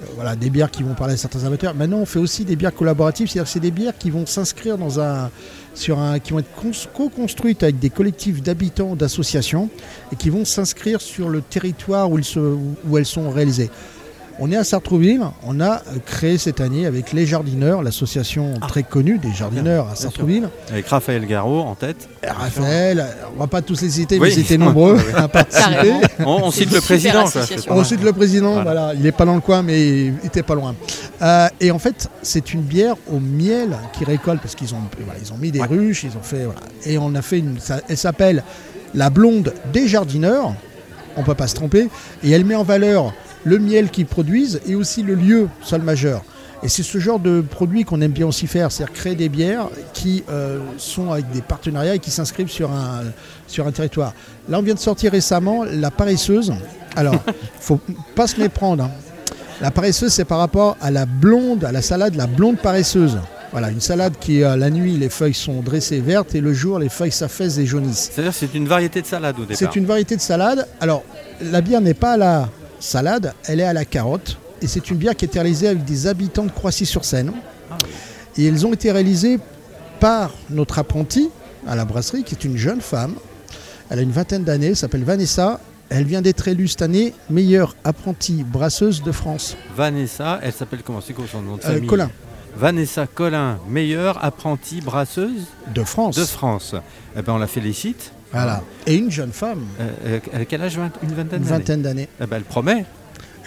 Euh, voilà, des bières qui vont parler à certains amateurs. Maintenant, on fait aussi des bières collaboratives, c'est-à-dire que c'est des bières qui vont s'inscrire dans un, sur un, qui vont être cons- co-construites avec des collectifs d'habitants, d'associations, et qui vont s'inscrire sur le territoire où elles sont réalisées. On est à Sartrouville, on a euh, créé cette année avec les jardineurs, l'association très connue des jardineurs à bien. Sartrouville. Avec Raphaël Garot en tête. Raphaël, on va pas tous les citer, Oui. mais ils étaient nombreux à participer. On, cite le président. quoi. On cite le président, Voilà. voilà. il n'est pas dans le coin, mais il était pas loin. Euh, et en fait, c'est une bière au miel qu'ils récoltent parce qu'ils ont, voilà, ils ont mis des Ouais. ruches, ils ont fait, voilà. et on a fait une, ça- elle s'appelle la blonde des jardineurs. On peut pas se tromper, et elle met en valeur le miel qu'ils produisent et aussi le lieu sol majeur. Et c'est ce genre de produit qu'on aime bien aussi faire, c'est-à-dire créer des bières qui euh, sont avec des partenariats et qui s'inscrivent sur un, sur un territoire. Là, on vient de sortir récemment la paresseuse. Alors, faut pas se méprendre. hein. La paresseuse, c'est par rapport à la blonde, à la salade, la blonde paresseuse. Voilà, une salade qui, euh, la nuit, les feuilles sont dressées vertes et le jour, les feuilles s'affaissent et jaunissent. C'est-à-dire c'est une variété de salade au départ. C'est une variété de salade. Alors, la bière n'est pas à la salade, elle est à la carotte. Et c'est une bière qui a été réalisée avec des habitants de Croissy-sur-Seine. Et elles ont été réalisées par notre apprentie à la brasserie, qui est une jeune femme. Elle a une vingtaine d'années, elle s'appelle Vanessa. Elle vient d'être élue cette année meilleure apprentie brasseuse de France. Vanessa, elle s'appelle comment C'est quoi son nom de Euh, famille Colin, Vanessa Collin, meilleure apprentie brasseuse de France. de France. Eh ben, on la félicite. Voilà. Et une jeune femme, Euh, euh, elle a quel âge vingt- Une vingtaine une d'années vingtaine d'années, Eh ben, Elle promet.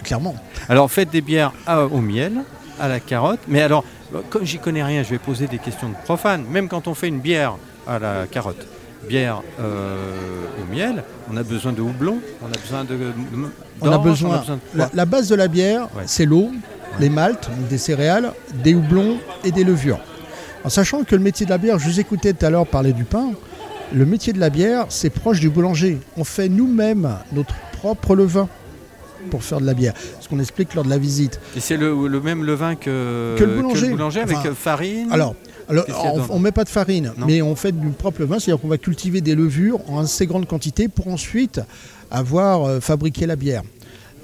clairement. Alors faites des bières à- au miel, à la carotte. Mais alors, euh, comme j'y connais rien, je vais poser des questions de profane. Même quand on fait une bière à la carotte, bière euh, au miel, on a besoin de houblon, on a besoin de. On a besoin. de La, base de la bière, Ouais. c'est l'eau, les maltes, donc des céréales, des houblons et des levures. En sachant que le métier de la bière, je vous écoutais tout à l'heure parler du pain, le métier de la bière, c'est proche du boulanger. On fait nous-mêmes notre propre levain pour faire de la bière. Ce qu'on explique lors de la visite. Et c'est le, le même levain que, Que le boulanger. avec Enfin, farine. Alors, on ne met pas de farine, Non. mais on fait du propre levain, c'est-à-dire qu'on va cultiver des levures en assez grande quantité pour ensuite avoir euh, fabriqué la bière.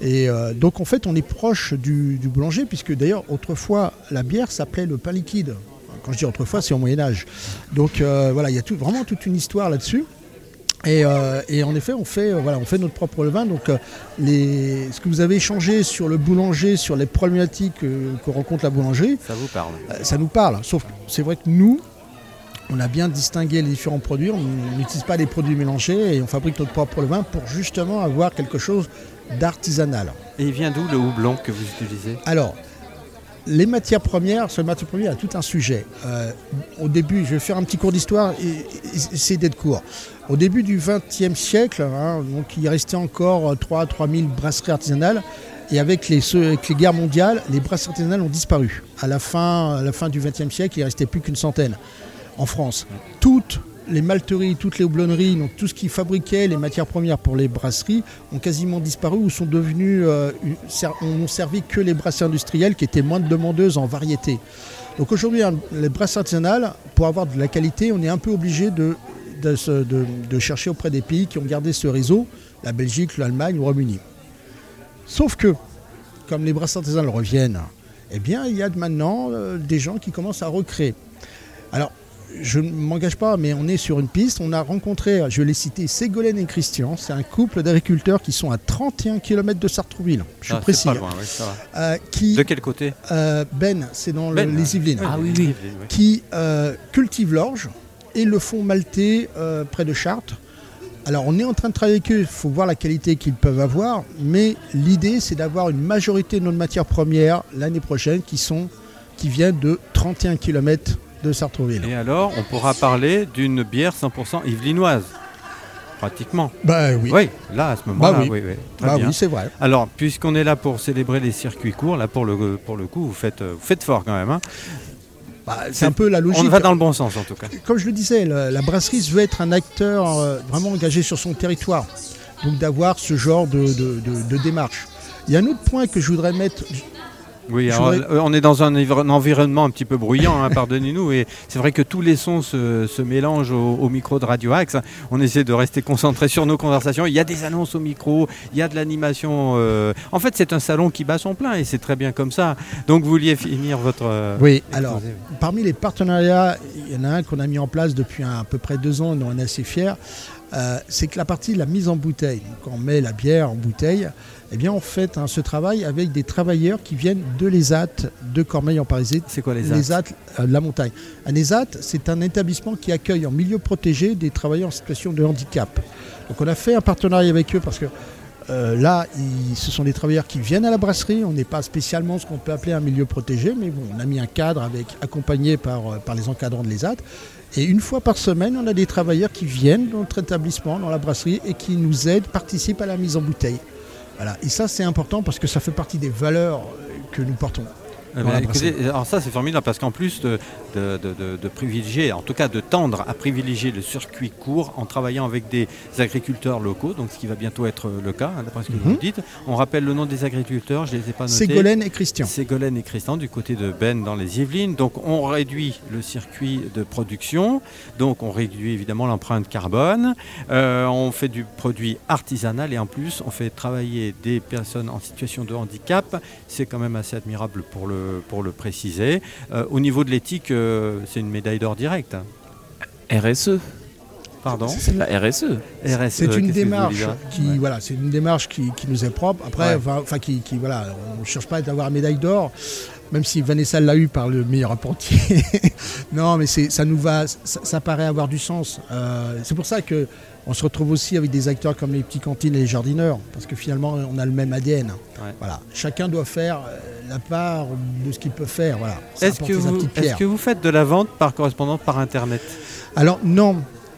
Et euh, donc en fait, on est proche du, du boulanger, puisque d'ailleurs, autrefois, la bière s'appelait le pain liquide. Quand je dis autrefois, c'est au Moyen Âge. Donc euh, voilà, il y a tout, vraiment toute une histoire là-dessus. Et, euh, et en effet, on fait, euh, voilà, on fait notre propre levain. Donc, euh, les, ce que vous avez échangé sur le boulanger, sur les problématiques que rencontre la boulangerie, Ça vous parle. ça nous parle. Sauf que c'est vrai que nous, on a bien distingué les différents produits. On n'utilise pas des produits mélangés et on fabrique notre propre levain pour justement avoir quelque chose d'artisanal. Et il vient d'où le houblon que vous utilisez? Alors, les matières premières, premières, il y a tout un sujet. Euh, au début, je vais faire un petit cours d'histoire et, essayer d'être court. Au début du XXe siècle, hein, donc il restait encore 3 à 3 000 brasseries artisanales. Et avec les, ce- avec les guerres mondiales, les brasseries artisanales ont disparu. À la fin, à la fin du XXe siècle, il ne restait plus qu'une centaine en France. Toutes les malteries, toutes les houblonneries, tout ce qui fabriquait les matières premières pour les brasseries ont quasiment disparu ou sont devenues, euh, n'ont servi que les brasseries industrielles qui étaient moins demandeuses en variété. Donc aujourd'hui, hein, les brasseries artisanales, pour avoir de la qualité, on est un peu obligé de, chercher auprès des pays qui ont gardé ce réseau, la Belgique, l'Allemagne, le Royaume-Uni. Sauf que, comme les brasseries artisanales reviennent, eh bien, il y a maintenant euh, des gens qui commencent à recréer. Alors, je ne m'engage pas, mais on est sur une piste. On a rencontré, je l'ai cité, Ségolène et Christian. C'est un couple d'agriculteurs qui sont à 31 km de Sartrouville. Je suis Ah, c'est précis. pas loin, oui, ça va. Euh, qui, De quel côté euh, Ben, c'est dans le- Ben, les Yvelines Ah oui, oui. Yvelines, oui. qui euh, cultivent l'orge et le font maltais euh, près de Chartres. Alors on est en train de travailler avec eux, il faut voir la qualité qu'ils peuvent avoir, mais l'idée c'est d'avoir une majorité de nos matières premières l'année prochaine qui, sont, qui viennent de 31 km de Sartrouville. Et alors, on pourra parler d'une bière 100% yvelinoise. Pratiquement. Bah oui, Oui, là, à ce moment-là, Bah oui. oui. oui, Très bah oui c'est vrai. Alors, puisqu'on est là pour célébrer les circuits courts, là, pour le, pour le coup, vous faites, euh, vous faites fort quand même. hein. Bah, c'est un peu la logique. On va dans le bon sens, en tout cas. Comme je le disais, la, la brasserie veut être un acteur euh, vraiment engagé sur son territoire. Donc d'avoir ce genre de, de- de- de démarche. Il y a un autre point que je voudrais mettre. Oui, alors, euh, on est dans un, envir- un environnement un petit peu bruyant, hein, pardonnez-nous, et c'est vrai que tous les sons se, se mélangent au, au micro de Radio Axe. On essaie de rester concentré sur nos conversations. Il y a des annonces au micro, il y a de l'animation. euh, En fait, c'est un salon qui bat son plein et c'est très bien comme ça. Donc, vous vouliez finir votre. euh, Oui, alors parmi les partenariats, il y en a un qu'on a mis en place depuis un- à peu près deux ans, dont on est assez fiers. euh, c'est que la partie de la mise en bouteille, donc on met la bière en bouteille, eh bien on fait hein, ce travail avec des travailleurs qui viennent de l'ESAT de Cormeil en Parisie, C'est quoi les l'ESAT actes euh, de la montagne. Un ESAT, c'est un établissement qui accueille en milieu protégé des travailleurs en situation de handicap. Donc on a fait un partenariat avec eux parce que euh, là, ils- ce sont des travailleurs qui viennent à la brasserie. On n'est pas spécialement ce qu'on peut appeler un milieu protégé, mais bon, on a mis un cadre avec, accompagné par, euh, par les encadrants de l'ESAT. Et une fois par semaine, on a des travailleurs qui viennent dans notre établissement, dans la brasserie, et qui nous aident, participent à la mise en bouteille. Voilà. Et ça, c'est important parce que ça fait partie des valeurs euh, que nous portons. Dans la écoutez, brasserie. alors ça c'est formidable parce qu'en plus de, privilégier, en tout cas de tendre à privilégier le circuit court en travaillant avec des agriculteurs locaux, donc ce qui va bientôt être le cas, hein, d'après ce que vous Mhm. dites. On rappelle le nom des agriculteurs, je ne les ai pas notés. Ségolène et Christian. Ségolène et Christian du côté de Ben dans les Yvelines. Donc on réduit le circuit de production, donc on réduit évidemment l'empreinte carbone, Euh, on fait du produit artisanal et en plus on fait travailler des personnes en situation de handicap. C'est quand même assez admirable pour le, pour le préciser. Euh, au niveau de l'éthique, euh, c'est une médaille d'or directe. RSE. Pardon C'est la RSE. RSE, C'est une démarche qui, Ouais. voilà, c'est une démarche qui, qui nous est propre. Après, Ouais. enfin, qui, qui, voilà, on ne cherche pas à avoir une médaille d'or, même si Vanessa l'a eu par le meilleur apprenti. non, mais c'est, ça nous va, ça, ça paraît avoir du sens. Euh, c'est pour ça que on se retrouve aussi avec des acteurs comme les petits cantines et les jardineurs, parce que finalement, on a le même ADN. Ouais. Voilà, chacun doit faire euh, la part de ce qu'il peut faire. Voilà, Est-ce vous, que vous faites de la vente par correspondance par Internet? Alors non,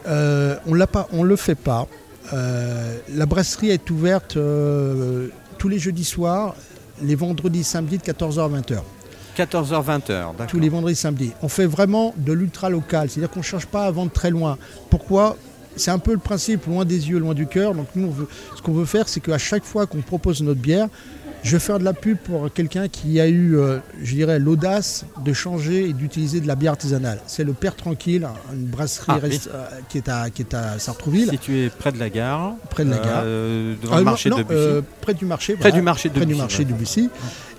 euh, on l'a pas, on le fait pas. Euh, la brasserie est ouverte euh, tous les jeudis soirs, les vendredis, samedis de 14h à 20h. 14h-20h, d'accord. Tous les vendredis, samedis. On fait vraiment de l'ultra local, c'est-à-dire qu'on ne cherche pas à vendre très loin. Pourquoi? C'est un peu le principe loin des yeux, loin du cœur. Donc nous, on veut- ce qu'on veut faire, c'est qu'à chaque fois qu'on propose notre bière, je vais faire de la pub pour quelqu'un qui a eu, euh, je dirais, l'audace de changer et d'utiliser de la bière artisanale. C'est le Père Tranquille, une brasserie Ah, rest- euh, qui, est à, qui est à Sartrouville, Situé près de la gare. près de la gare. euh, devant Ah, le marché non, de Bussy. euh, près du marché. Près voilà. du marché de près du Bussy, marché ouais. de Bussy.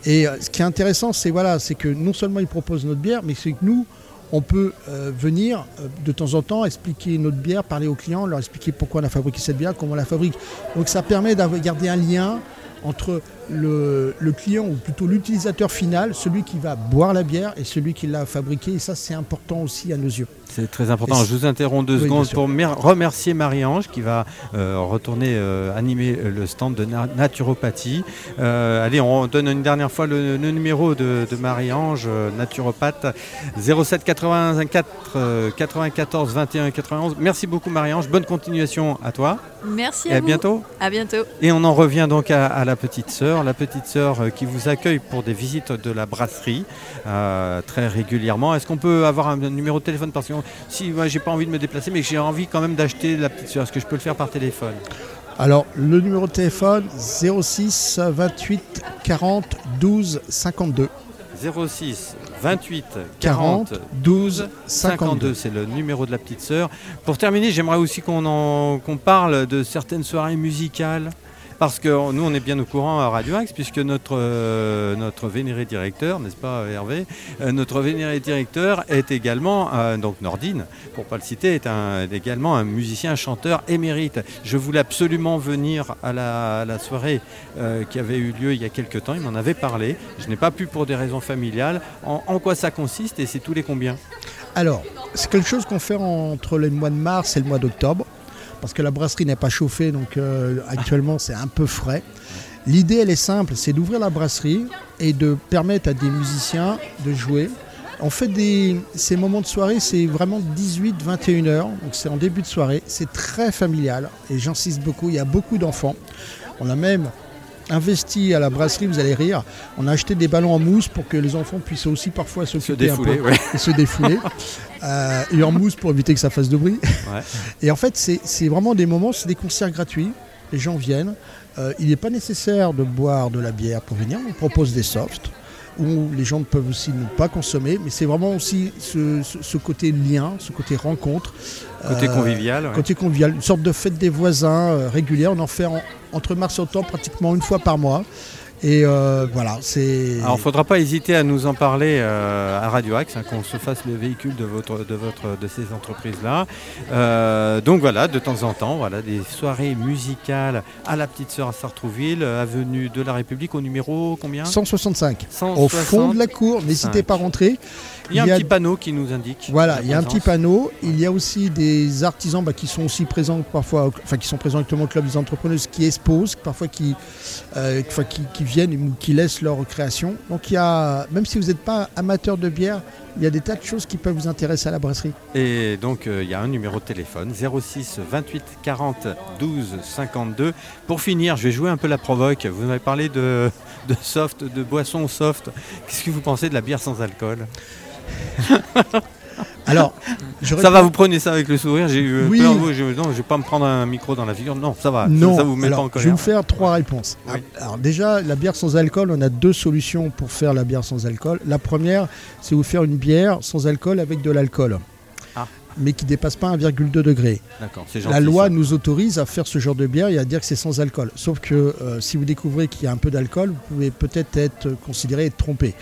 Et ce qui est intéressant, c'est voilà, c'est que non seulement ils proposent notre bière, mais c'est que nous, on peut euh, venir euh, de temps en temps expliquer notre bière, parler aux clients, leur expliquer pourquoi on a fabriqué cette bière, comment on la fabrique. Donc ça permet d'avoir garder un lien entre le, le client ou plutôt l'utilisateur final, celui qui va boire la bière et celui qui l'a fabriquée. Et ça, c'est important aussi à nos yeux. C'est très important. Et Je vous interromps deux Oui, secondes pour mer- remercier Marie-Ange qui va euh, retourner euh, animer le stand de na- naturopathie. Euh, allez, on donne une dernière fois le, le numéro de, de Marie-Ange, euh, naturopathe, 07 84 euh, 94 21 91. Merci beaucoup Marie-Ange. Bonne continuation à toi Merci et à, à vous. bientôt. À bientôt. Et on en revient donc à, à la petite sœur, la petite sœur euh, qui vous accueille pour des visites de la brasserie euh, très régulièrement. Est-ce qu'on peut avoir un numéro de téléphone? Parce que si moi j'ai pas envie de me déplacer, mais j'ai envie quand même d'acheter la petite sœur, est-ce que je peux le faire par téléphone? Alors, le numéro de téléphone 06 28 40 12 52. 06 28 40 40 12 52, 52. c'est le numéro de la petite sœur. Pour terminer, j'aimerais aussi qu'on parle de certaines soirées musicales. Parce que nous, on est bien au courant à Radio Axe, puisque notre, euh, notre vénéré directeur, n'est-ce pas Hervé Euh, Notre vénéré directeur est également, euh, donc Nordine, pour pas le citer, est, également un musicien, un chanteur émérite. Je voulais absolument venir à la, soirée euh, qui avait eu lieu il y a quelques temps, il m'en avait parlé. Je n'ai pas pu pour des raisons familiales. En, en quoi ça consiste et c'est tous les combien? Alors, c'est quelque chose qu'on fait entre le mois de mars et le mois d'octobre, parce que la brasserie n'est pas chauffée, donc euh, actuellement c'est un peu frais. L'idée, elle est simple, c'est d'ouvrir la brasserie et de permettre à des musiciens de jouer. On fait ces moments de soirée, c'est vraiment 18-21 heures, donc c'est en début de soirée. C'est très familial et j'insiste beaucoup, il y a beaucoup d'enfants. On a même investi à la brasserie, vous allez rire, on a acheté des ballons en mousse pour que les enfants puissent aussi parfois Se s'occuper un peu ouais. et se défouler. Euh, et en mousse pour éviter que ça fasse de bruit. Ouais. Et en fait, c'est c'est vraiment des moments, c'est des concerts gratuits. Les gens viennent. Euh, il n'est pas nécessaire de boire de la bière pour venir. On propose des softs où les gens peuvent aussi ne pas consommer. Mais c'est vraiment aussi ce, ce- ce côté lien, ce côté rencontre. Côté Euh, convivial. ouais. Côté convivial, une sorte de fête des voisins euh, régulière. On en fait en- entre mars et octobre pratiquement une fois par mois. Et euh, voilà, c'est. Alors, il ne faudra pas hésiter à nous en parler euh, à Radio Axe, hein, qu'on se fasse le véhicule de, votre, de, votre, de ces entreprises-là. Euh, donc voilà, de temps en temps, voilà, des soirées musicales à la Petite Sœur à Sartrouville, avenue de la République, au numéro combien? 165. 160. Au fond de la cour, n'hésitez pas à rentrer. Il y a un il y a- petit panneau qui nous indique. Voilà, il y a un petit panneau. Il y a aussi des artisans bah, qui sont aussi présents parfois, enfin qui sont présents actuellement au club des entrepreneuses, qui exposent, parfois qui, qui viennent ou qui laissent leur création. Donc il y a, même si vous n'êtes pas amateur de bière, il y a des tas de choses qui peuvent vous intéresser à la brasserie. Et donc, euh, il y a un numéro de téléphone, 06 28 40 12 52. Pour finir, je vais jouer un peu la provoque. Vous m'avez parlé de, de soft, de boissons soft. Qu'est-ce que vous pensez de la bière sans alcool? Alors, Ça va, vous prenez ça avec le sourire. J'ai eu Oui. peur. je, non, je vais pas me prendre un micro dans la figure. Non, ça va. Non, ça vous met alors, pas en je vais vous faire trois réponses. Oui. Alors déjà, la bière sans alcool, on a deux solutions pour faire la bière sans alcool. La première, c'est vous faire une bière sans alcool avec de l'alcool, Ah. Mais qui dépasse pas 1,2 degré. La loi ça. nous autorise à faire ce genre de bière et à dire que c'est sans alcool. Sauf que euh, si vous découvrez qu'il y a un peu d'alcool, vous pouvez peut-être être considéré être trompé.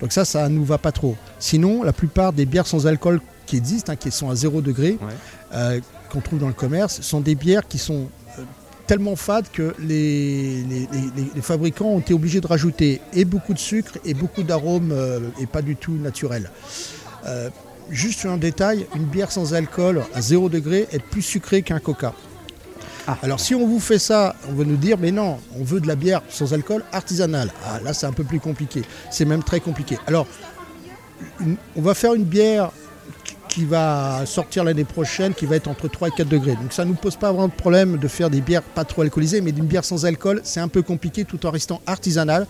Donc ça, ça nous va pas trop. Sinon, la plupart des bières sans alcool qui existent, hein, qui sont à 0 degré, Ouais. euh, qu'on trouve dans le commerce, sont des bières qui sont euh, tellement fades que les, les- les- les fabricants ont été obligés de rajouter et beaucoup de sucre et beaucoup d'arômes et pas du tout naturels. Juste un détail, une bière sans alcool à 0 degré est plus sucrée qu'un coca. Ah. Alors si on vous fait ça, on va nous dire mais non, on veut de la bière sans alcool artisanale. Ah, là c'est un peu plus compliqué. C'est même très compliqué. Alors une- on va faire une bière qui- va sortir l'année prochaine, qui va être entre 3 et 4 degrés. Donc ça ne nous pose pas vraiment de problème de faire des bières pas trop alcoolisées, mais d'une bière sans alcool, c'est un peu compliqué tout en restant artisanale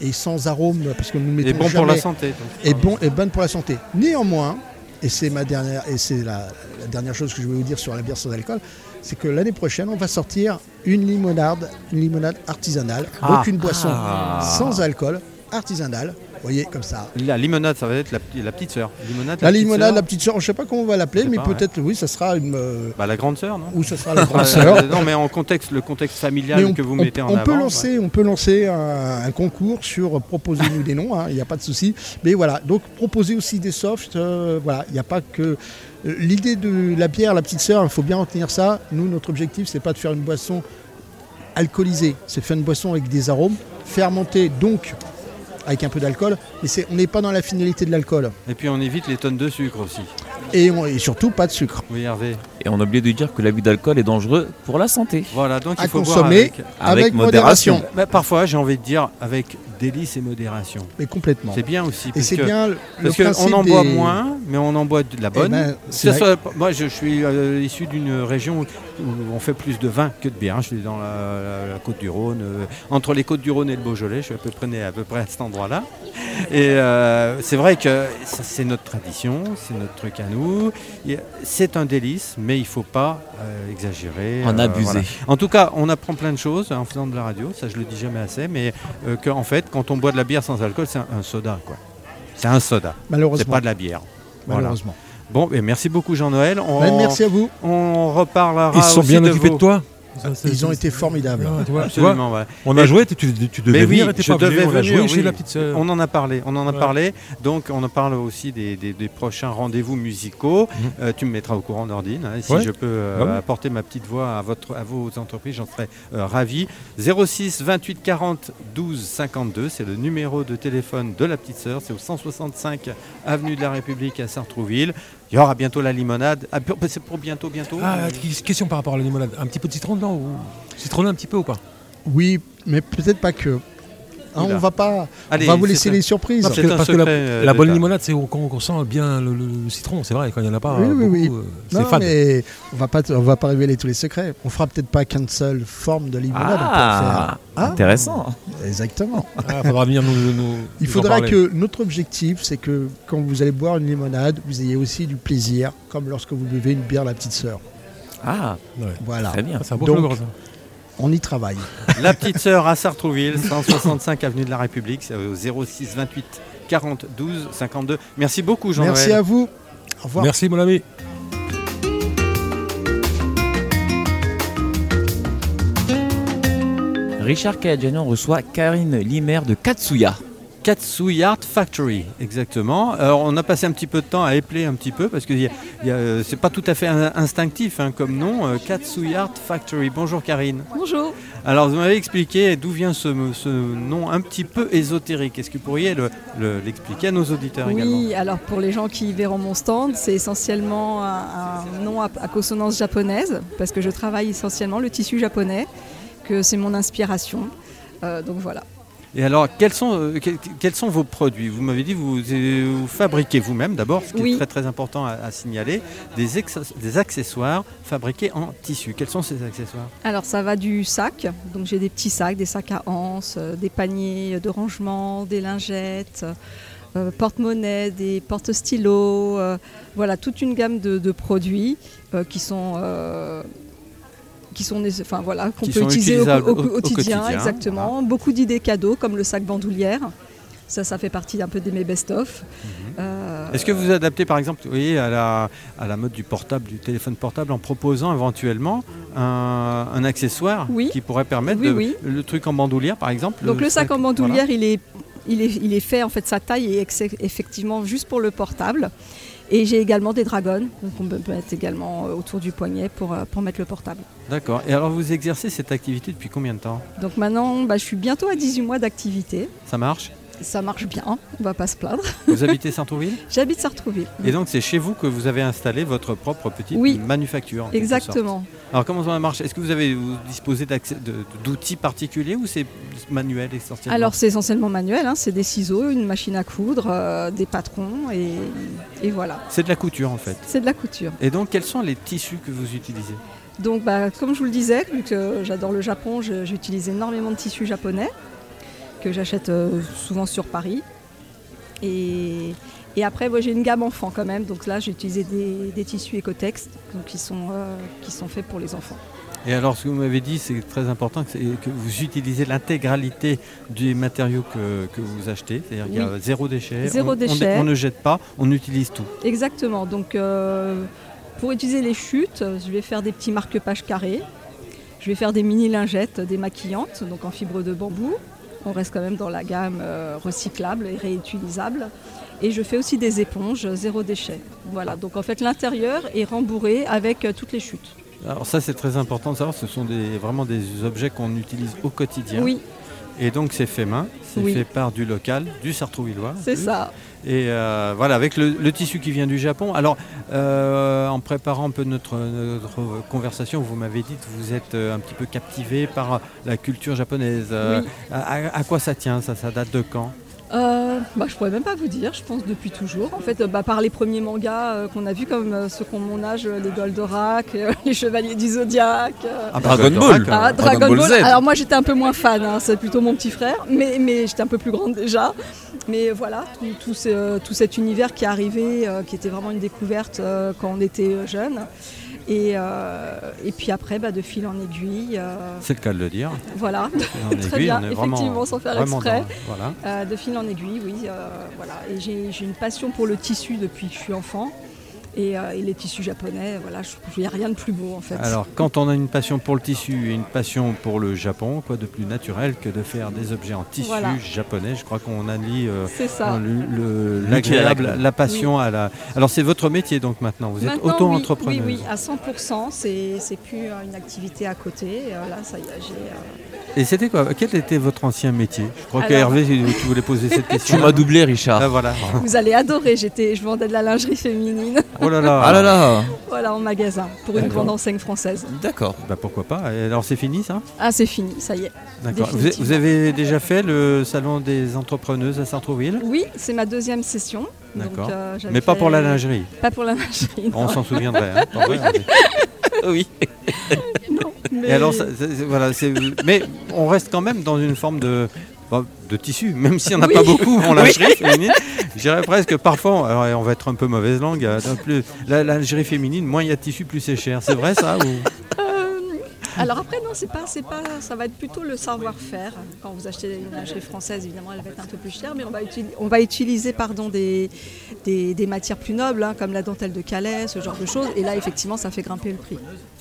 et sans arôme, parce que nous mettons Et bon pour la santé. donc. et bon et bonne pour la santé. Néanmoins, et c'est ma dernière et c'est la, la dernière chose que je vais vous dire sur la bière sans alcool, c'est que l'année prochaine on va sortir une limonade, une limonade artisanale, Ah. donc une boisson Ah. sans alcool, artisanale, voyez, comme ça. La limonade, ça va être la, la petite sœur. Limonade, La limonade, la petite sœur, je sais pas comment on va l'appeler, mais peut-être, oui, ça sera une. euh, Bah, la grande sœur, non ou ça sera la Euh, grande sœur. non, mais en contexte, le contexte familial on, que vous on- mettez en on avant. peut ouais. lancer, on peut lancer un, un concours sur proposez-nous des noms, hein, il n'y a pas de souci. Mais voilà, donc proposer aussi des softs, euh, voilà, il n'y a pas que euh, l'idée de la bière, la petite sœur, il faut bien retenir ça. Nous, notre objectif, c'est pas de faire une boisson alcoolisée, c'est de faire une boisson avec des arômes, fermentée, donc avec un peu d'alcool. Mais c'est, on n'est pas dans la finalité de l'alcool Et puis on évite les tonnes de sucre aussi. et, on- et surtout pas de sucre. Oui, Hervé. Et on a oublié de dire que l'abus d'alcool est dangereux pour la santé. Voilà, donc il À faut boire consommer avec. Avec modération. Bah, parfois, j'ai envie de dire avec délice et modération. Mais complètement. C'est bien aussi. Et parce c'est que- bien le Parce qu'on en boit des- moins, mais on en boit de la bonne. ben, c'est soit- moi, je, suis euh, issu d'une région où on fait plus de vin que de bière. Je suis dans la, la- la côte du Rhône, euh, entre les côtes du Rhône et le Beaujolais. Je suis à peu près né à peu près à cet endroit-là. Et euh, c'est vrai que c'est notre tradition, c'est notre truc à nous. C'est un délice, mais il ne faut pas euh, exagérer. En euh, abuser. voilà. En tout cas, on apprend plein de choses en faisant de la radio. Ça, je le dis jamais assez, mais euh, qu'en fait, quand on boit de la bière sans alcool, c'est un, un soda, quoi. C'est un soda. C'est Malheureusement. pas de la bière. Voilà. Bon, et merci beaucoup Jean-Noël. On, Ben, merci à vous. on reparlera Ils sont aussi bien de occupés vos- de toi. Ça, c'est- Ils ont c'est- été formidables. Ouais, tu vois, tu vois, Absolument, ouais. on a Et- joué, tu, tu- tu devais Mais oui, venir et t'es je pas venu. devais On a venir, joué chez oui. la petite sœur. On en a parlé, on en a Ouais. parlé. Donc, on en parle aussi des, des- des prochains rendez-vous musicaux. Mhm. Euh, tu me mettras au courant, Nordine. hein, si Ouais. je peux euh, Bah apporter ma petite voix à, votre, à vos entreprises, j'en serais euh, ravi. 06 28 40 12 52, c'est le numéro de téléphone de la petite sœur. C'est au 165 avenue de la République à Sartrouville. Il y aura bientôt la limonade. Ah, c'est pour bientôt, bientôt. Ah, question par rapport à la limonade? Un petit peu de citron dedans ou citronné un petit peu ou pas? Oui, mais peut-être pas que. Hein, Oula. on va pas. Allez, on va vous laisser un- les surprises. Parce que, un parce que la, euh, la bonne limonade, c'est où- quand on sent bien le, le- le citron, c'est vrai. Quand il n'y en a pas, Oui, euh, oui, oui. beaucoup, euh, Non, fade. mais on va pas, on va pas révéler tous les secrets. On fera peut-être pas qu'une seule forme de limonade. Ah, Ah, intéressant. Exactement. Ah, faudra venir nous. nous- Il faudra que notre objectif, c'est que quand vous allez boire une limonade, vous ayez aussi du plaisir, comme lorsque vous buvez une bière la petite sœur. Ah, Ouais. Voilà. très bien. Ah, c'est un beau Donc- ça. On y travaille. La petite sœur à Sartrouville, 165 avenue de la République, c'est au 06 28 40 12 52. Merci beaucoup Jean-Noël. Merci à vous. Au revoir. Merci, mon ami. Richard Cayadjanian reçoit Karine Limer de Katsuya. Katsuy Art Factory, exactement. Alors, on a passé un petit peu de temps à épeler un petit peu parce que euh, c'est pas tout à fait in- instinctif hein, comme nom. euh, Katsuy Art Factory. Bonjour Karine. Bonjour. Alors vous m'avez expliqué d'où vient ce, ce nom un petit peu ésotérique. Est-ce que vous pourriez le- le- l'expliquer à nos auditeurs également? Oui, alors pour les gens qui verront mon stand, c'est essentiellement un, un nom à, à consonance japonaise, parce que je travaille essentiellement le tissu japonais, que c'est mon inspiration. Euh, donc voilà. Et alors, quels sont, euh, quels, sont vos produits? Vous m'avez dit vous, euh, vous fabriquez vous-même d'abord, ce qui Oui. est très très important à, à signaler, des, ex- des accessoires fabriqués en tissu. Quels sont ces accessoires? Alors ça va du sac, donc j'ai des petits sacs, des sacs à anse, euh, des paniers de rangement, des lingettes, euh, porte-monnaie, des porte-stylos, euh, voilà toute une gamme de, de produits euh, qui sont qui sont, enfin voilà, qu'on peut utiliser au, utilisables au- au- au au quotidien, exactement. Beaucoup d'idées cadeaux comme le sac bandoulière. Ça, ça fait partie un peu de mes best-of. Euh, Est-ce que vous adaptez par exemple vous voyez, à, la, à la mode du portable, du téléphone portable, en proposant éventuellement un, un accessoire Oui. qui pourrait permettre Oui, de, oui. le truc en bandoulière par exemple Donc le sac en voilà. bandoulière, il, est, il, est, il est fait, en fait, sa taille est effectivement juste pour le portable. Et j'ai également des dragons, donc on peut mettre également euh, autour du poignet pour, euh, pour mettre le portable. D'accord. Et alors vous exercez cette activité depuis combien de temps? Donc maintenant, bah, je suis bientôt à 18 mois d'activité. Ça marche? Ça marche bien, on va pas se plaindre. Vous habitez Sartrouville? J'habite Sartrouville. Et donc c'est chez vous que vous avez installé votre propre petite Oui. manufacture. Exactement. Alors comment ça marche Est-ce que vous avez vous disposez d'outils particuliers ou c'est manuel essentiellement? Alors c'est essentiellement manuel, hein, c'est des ciseaux, une machine à coudre, euh, des patrons et, et voilà. c'est de la couture en fait. C'est de la couture. Et donc quels sont les tissus que vous utilisez? Donc, bah, comme je vous le disais, vu que j'adore le Japon, j'utilise énormément de tissus japonais que j'achète euh, souvent sur Paris. Et, et après, moi, j'ai une gamme enfant quand même. Donc là, j'ai utilisé des, des tissus Ecotex donc qui, sont, euh, qui sont faits pour les enfants. Et alors, ce que vous m'avez dit, c'est très important, c'est que vous utilisez l'intégralité des matériaux que, que vous achetez. C'est-à-dire qu'il y a zéro déchet. Zéro on, on- déchet. On, ne jette pas, on utilise tout. Exactement. Donc, euh, pour utiliser les chutes, je vais faire des petits marque-pages carrés. Je vais faire des mini lingettes démaquillantes, donc en fibre de bambou. On reste quand même dans la gamme euh, recyclable et réutilisable. Et je fais aussi des éponges zéro déchet. Voilà. Donc en fait, l'intérieur est rembourré avec euh, toutes les chutes. Alors ça, c'est très important de savoir. Ce sont des, vraiment des objets qu'on utilise au quotidien. Oui, Et donc, c'est fait main. C'est Oui. fait par du local, du sartrouvillois. c'est ça. Et euh, voilà, avec le, le tissu qui vient du Japon. Alors, euh, en préparant un peu notre, notre conversation, vous m'avez dit que vous êtes un petit peu captivé par la culture japonaise. Oui. à, à- à quoi ça tient ça Ça date de quand? Euh, bah, je pourrais même pas vous dire, je pense depuis toujours. En fait, euh, bah, par les premiers mangas euh, qu'on a vus, comme euh, ceux qui ont mon âge, euh, les Goldorak, euh, les Chevaliers du Zodiac. euh, Ah, Dragon Ball. euh, ah, Dragon Dragon, Ball. Z. Alors moi j'étais un peu moins fan, hein, c'est plutôt mon petit frère, mais, mais j'étais un peu plus grande déjà. Mais voilà, tout, tout ce- tout cet univers qui est arrivé, euh, qui était vraiment une découverte euh, quand on était euh, jeune. Et, euh, et puis après, bah, de fil en aiguille, euh, C'est le cas de le dire. voilà, En Très aiguille, bien, vraiment, effectivement, sans faire exprès. dans- voilà. Euh, de fil en aiguille, oui. voilà. Et j'ai une passion pour le tissu depuis que je suis enfant. Et, euh, et les tissus japonais, voilà, je- il n'y a rien de plus beau en fait. Alors, quand on a une passion pour le tissu et une passion pour le Japon, quoi de plus naturel que de faire des objets en tissu Voilà. japonais? Je crois qu'on allie euh, l'agréable, la passion à la. Alors, c'est votre métier donc maintenant. Vous êtes Maintenant, oui. Oui, oui, à 100%. C'est c'est plus euh, une activité à côté. Euh, là, ça y est, j'ai. euh, Et c'était quoi? Quel était votre ancien métier? Je crois qu'Hervé, tu voulais poser cette question. Tu m'as doublé, Richard. Ah, voilà. Vous allez adorer. J'étais, je vendais de la lingerie féminine, Oh là là. Ah là là voilà, en magasin, pour une grande enseigne française. D'accord. Bah pourquoi pas. Et alors c'est fini ça? Ah, c'est fini, ça y est. D'accord. Vous, avez déjà fait le salon des entrepreneuses à Sartrouville? Oui, c'est ma deuxième session. D'accord. euh, Mais pas pour la lingerie. Pas pour la lingerie. On s'en souviendrait. hein, Oui. Non, mais- Et alors, ça- ça- c'est- voilà, mais on reste quand même dans une forme de, de tissu, même s'il n'y en a Oui. pas beaucoup en lingerie féminine. Je dirais presque parfois, alors, on va être un peu mauvaise langue, euh, plus, la lingerie féminine, moins il y a de tissu, plus c'est cher. C'est vrai ça ou... Alors après non c'est pas c'est pas ça va être plutôt le savoir-faire. Quand vous achetez une lingerie française évidemment elle va être un peu plus chère mais on va utiliser on va utiliser pardon des, des, des matières plus nobles hein, comme la dentelle de Calais ce genre de choses. Et là effectivement ça fait grimper le prix.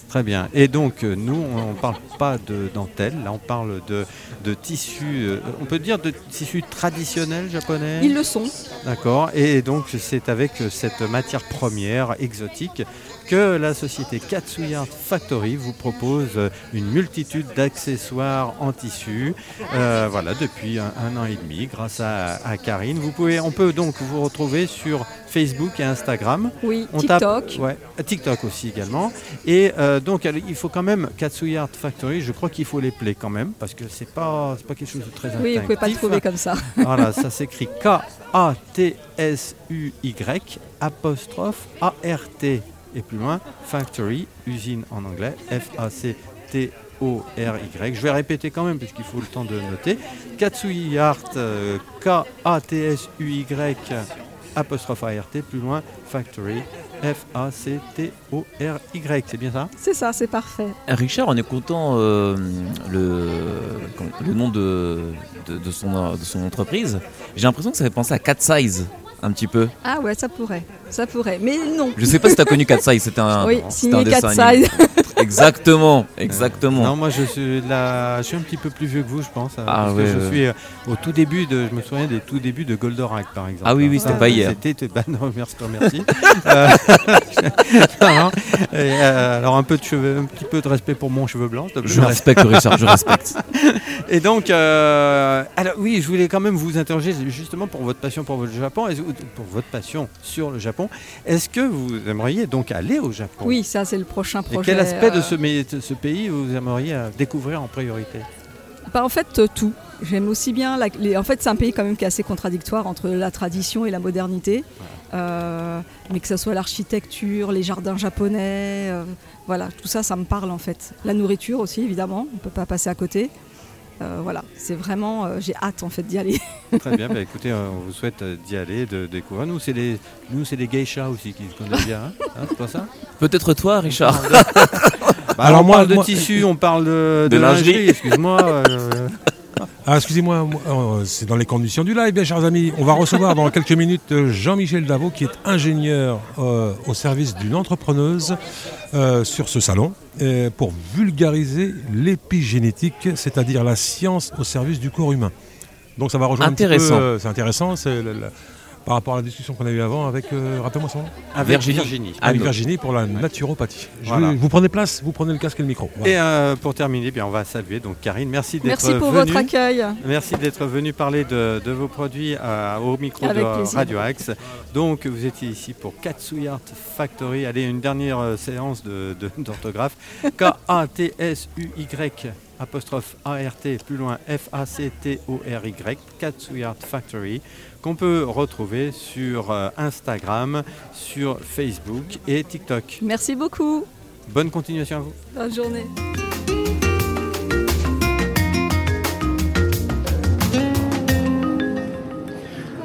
Très bien. Et donc, euh, nous, on ne parle pas de dentelle, là, on parle de, de tissu, euh, on peut dire de tissu traditionnel japonais? Ils le sont. D'accord. Et donc, c'est avec cette matière première exotique que la société Katsuya Factory vous propose euh, une multitude d'accessoires en tissu. Euh, voilà, depuis un, un an et demi, grâce à, à Karine. Vous pouvez, on peut donc vous retrouver sur Facebook et Instagram. oui On TikTok tape, ouais, TikTok aussi également. Et euh, donc il faut quand même Katsuya Factory. Je crois qu'il faut les plaies quand même parce que c'est pas pas quelque chose de très oui vous pouvez pas le instinctif. trouver comme ça Voilà, ça s'écrit K-A-T-S-U-Y apostrophe A-R-T et plus loin Factory, usine en anglais, F-A-C-T-O-R-Y. Je vais répéter quand même puisqu'il faut le temps de noter. Katsui Art, euh, K-A-T-S-U-Y apostrophe A-R-T, plus loin Factory, F-A-C-T-O-R-Y. C'est bien ça? C'est ça c'est parfait Richard, on est content euh, le, nom de, de, de son, de son entreprise. J'ai l'impression que ça fait penser à Cat Size un petit peu. ah ouais ça pourrait ça pourrait mais non Je sais pas si t'as connu Cat Size, c'était un, oui c'était un signé dessin 4 animé. size Exactement, exactement. Non, moi je suis, là, je suis un petit peu plus vieux que vous, je pense. euh, Ah parce ouais, que je suis euh, au tout début de, je me souviens des tout débuts de Goldorak, par exemple. Ah oui, oui, c'était Ça, pas hier. C'était, bah, non, merci, merci. Euh, non, et, euh, alors un peu de cheveux, un petit peu de respect pour mon cheveu blanc. Je respecte Richard, je respecte. Et donc, euh, alors oui, je voulais quand même vous interroger justement pour votre passion pour le Japon, pour votre passion sur le Japon. Est-ce que vous aimeriez donc aller au Japon? Oui ça c'est le prochain Et projet quel aspect de euh, ce, de ce pays vous aimeriez euh, découvrir en priorité? Bah, en fait, euh, tout. J'aime aussi bien. la- les- en fait, c'est un pays quand même qui est assez contradictoire entre la tradition et la modernité. Euh, mais que ce soit l'architecture, les jardins japonais, euh, voilà, tout ça, ça me parle en fait. La nourriture aussi, évidemment, on ne peut pas passer à côté. Euh, voilà, c'est vraiment. euh, J'ai hâte en fait d'y aller. Très bien, bah, écoutez, euh, on vous souhaite d'y aller, de découvrir. Nous, c'est les, nous, c'est les geishas aussi qui qu'on aime bien, hein Hein, c'est pas ça? Peut-être toi, Richard. Bah, Alors on moi- parle de moi- tissu, on parle de, De lingerie. excuse-moi. Ah, excusez-moi, moi, euh, c'est dans les conditions du live, bien chers amis. On va recevoir dans quelques minutes euh, Jean-Michel Davot, qui est ingénieur euh, au service d'une entrepreneuse euh, sur ce salon, euh, pour vulgariser l'épigénétique, c'est-à-dire la science au service du corps humain. Donc ça va rejoindre un petit peu, Intéressant. c'est intéressant, c'est par rapport à la discussion qu'on a eue avant avec, euh, son nom avec Virginie. Virginie. Avec. Virginie pour la naturopathie. Je Voilà. vous, vous prenez place, vous prenez le casque et le micro. Voilà. Et euh, pour terminer, bien, on va saluer donc Karine. Merci d'être Merci pour venue. votre accueil. Merci d'être venu parler de, de vos produits euh, au micro Avec de plaisir. Radio Axe. Donc, vous étiez ici pour Katsuyart Factory. Allez, une dernière euh, séance de- de- d'orthographe. K-A-T-S-U-Y apostrophe A-R-T, plus loin F-A-C-T-O-R-Y, Katsuyart Factory, qu'on peut retrouver sur euh, Instagram, sur Facebook et TikTok. Merci beaucoup. Bonne continuation à vous. Bonne journée.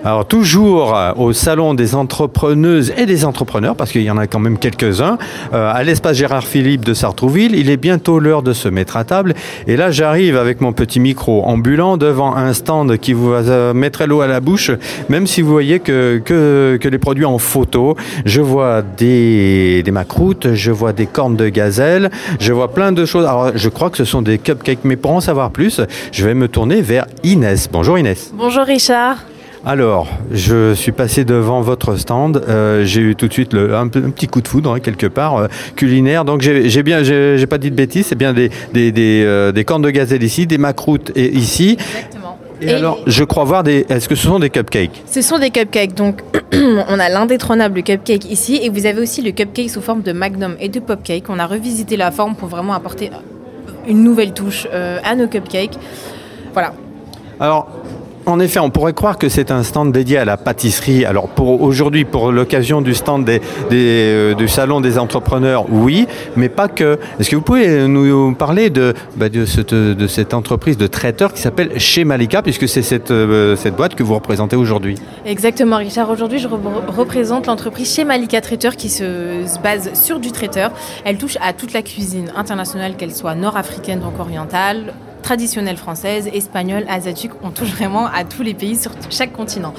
Alors toujours euh, au salon des entrepreneuses et des entrepreneurs, parce qu'il y en a quand même quelques-uns, euh, à l'espace Gérard Philippe de Sartrouville. Il est bientôt l'heure de se mettre à table. Et là, j'arrive avec mon petit micro ambulant devant un stand qui vous euh, mettrait l'eau à la bouche, même si vous voyez que, que, les produits en photo. Je vois des, des macroutes, je vois des cornes de gazelle, je vois plein de choses. Alors, je crois que ce sont des cupcakes, mais pour en savoir plus, je vais me tourner vers Inès. Bonjour Inès. Bonjour Richard. Alors, je suis passé devant votre stand. euh, j'ai eu tout de suite le- un, petit coup de foudre, hein, quelque part, euh, culinaire. Donc, j'ai bien, j'ai pas dit de bêtises, c'est bien des, des, des, euh, des cornes de gazelle ici, des macroutes et ici. Exactement. Et, alors, je crois voir des. Est-ce que ce sont des cupcakes? Ce sont des cupcakes. Donc, on a l'indétrônable cupcake ici et vous avez aussi le cupcake sous forme de magnum et de popcake. On a revisité la forme pour vraiment apporter une nouvelle touche à nos cupcakes. Voilà. Alors, en effet, on pourrait croire que c'est un stand dédié à la pâtisserie. Alors, pour aujourd'hui, pour l'occasion du stand euh, du salon des entrepreneurs, oui, mais pas que. Est-ce que vous pouvez nous parler de, bah, cette, entreprise de traiteurs qui s'appelle Chez Malika, puisque c'est cette, euh, cette boîte que vous représentez aujourd'hui? Exactement, Richard. Aujourd'hui, je re- représente l'entreprise chez Malika Traiteur qui se base sur du traiteur. Elle touche à toute la cuisine internationale, qu'elle soit nord-africaine, donc orientale, traditionnelle française, espagnole, asiatique. On touche vraiment à tous les pays sur chaque continent.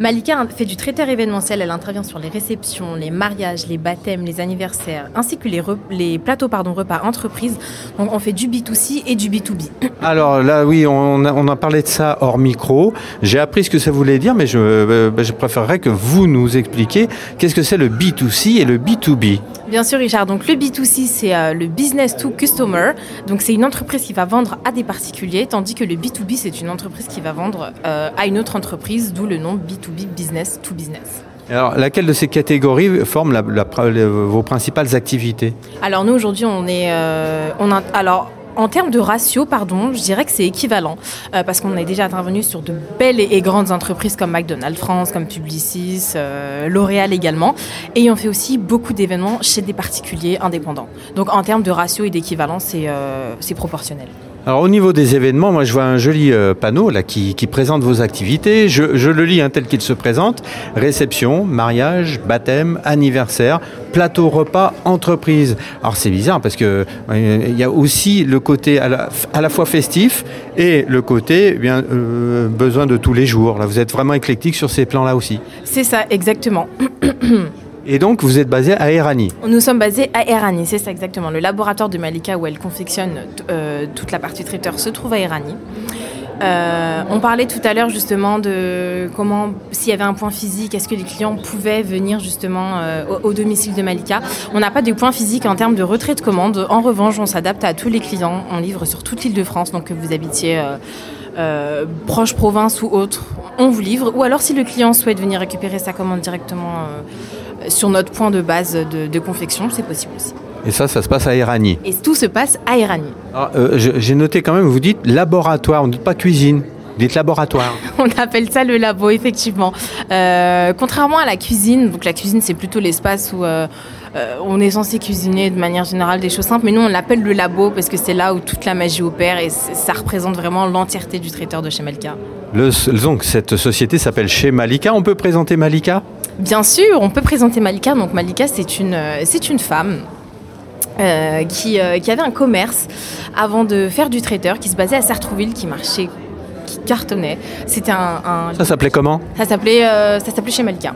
Malika fait du traiteur événementiel. Elle intervient sur les réceptions, les mariages, les baptêmes, les anniversaires, ainsi que les, plateaux pardon, repas entreprises. Donc, on fait du B2C et du B2B. Alors là, oui, on a, on a parlé de ça hors micro. J'ai appris ce que ça voulait dire, mais je, euh, bah, je préférerais que vous nous expliquiez qu'est-ce que c'est le B2C et le B2B. Bien sûr, Richard. Donc, le B2C, c'est euh, le business to customer. Donc, c'est une entreprise qui va vendre à des particuliers, tandis que le B2B, c'est une entreprise qui va vendre euh, à une autre entreprise, d'où le nom B2B, business to business. Alors, laquelle de ces catégories forme la- la- les- vos principales activités? Alors, nous, aujourd'hui, on est. euh, on a, alors, en termes de ratio, pardon, je dirais que c'est équivalent, euh, parce qu'on est déjà intervenu sur de belles et, grandes entreprises comme McDonald's France, comme Publicis, euh, L'Oréal également, et on fait aussi beaucoup d'événements chez des particuliers indépendants. Donc en termes de ratio et d'équivalent, c'est euh, c'est proportionnel. Alors au niveau des événements, moi je vois un joli euh, panneau là qui, présente vos activités. Je, le lis hein, tel qu'il se présente. Réception, mariage, baptême, anniversaire, plateau repas, entreprise. Alors c'est bizarre parce que euh, il y a aussi le côté à la, fois festif et le côté eh euh, besoin de tous les jours. Là vous êtes vraiment éclectique sur ces plans là aussi. C'est ça, exactement. Et donc vous êtes basé à Erani. Nous sommes basés à Erani, c'est ça exactement. Le laboratoire de Malika où elle confectionne euh, toute la partie traiteur se trouve à Erani. Euh, on parlait tout à l'heure justement de comment, s'il y avait un point physique, est-ce que les clients pouvaient venir justement euh, au, domicile de Malika. On n'a pas de point physique en termes de retrait de commande. En revanche, on s'adapte à tous les clients. On livre sur toute l'île de France, donc que vous habitiez proche province ou autre, on vous livre. Ou alors, si le client souhaite venir récupérer sa commande directement sur notre point de base de, de confection, c'est possible aussi. Et ça, ça se passe à Erani. Et tout se passe à Erani. Alors, euh, J'ai noté quand même, vous dites laboratoire, on ne dit pas cuisine, vous dites laboratoire. On appelle ça le labo, effectivement. Euh, contrairement à la cuisine, donc la cuisine c'est plutôt l'espace où euh, on est censé cuisiner de manière générale des choses simples, mais nous on l'appelle le labo parce que c'est là où toute la magie opère et ça représente vraiment l'entièreté du traiteur de chez Malika. Le, donc cette société s'appelle chez Malika. On peut présenter Malika? Bien sûr, on peut présenter Malika. Donc Malika c'est une, euh, c'est une femme euh, qui, euh, qui avait un commerce avant de faire du traiteur, qui se basait à Sartrouville, qui marchait, qui cartonnait. C'était un, un- Ça s'appelait comment? Ça s'appelait euh, ça s'appelait chez Malika.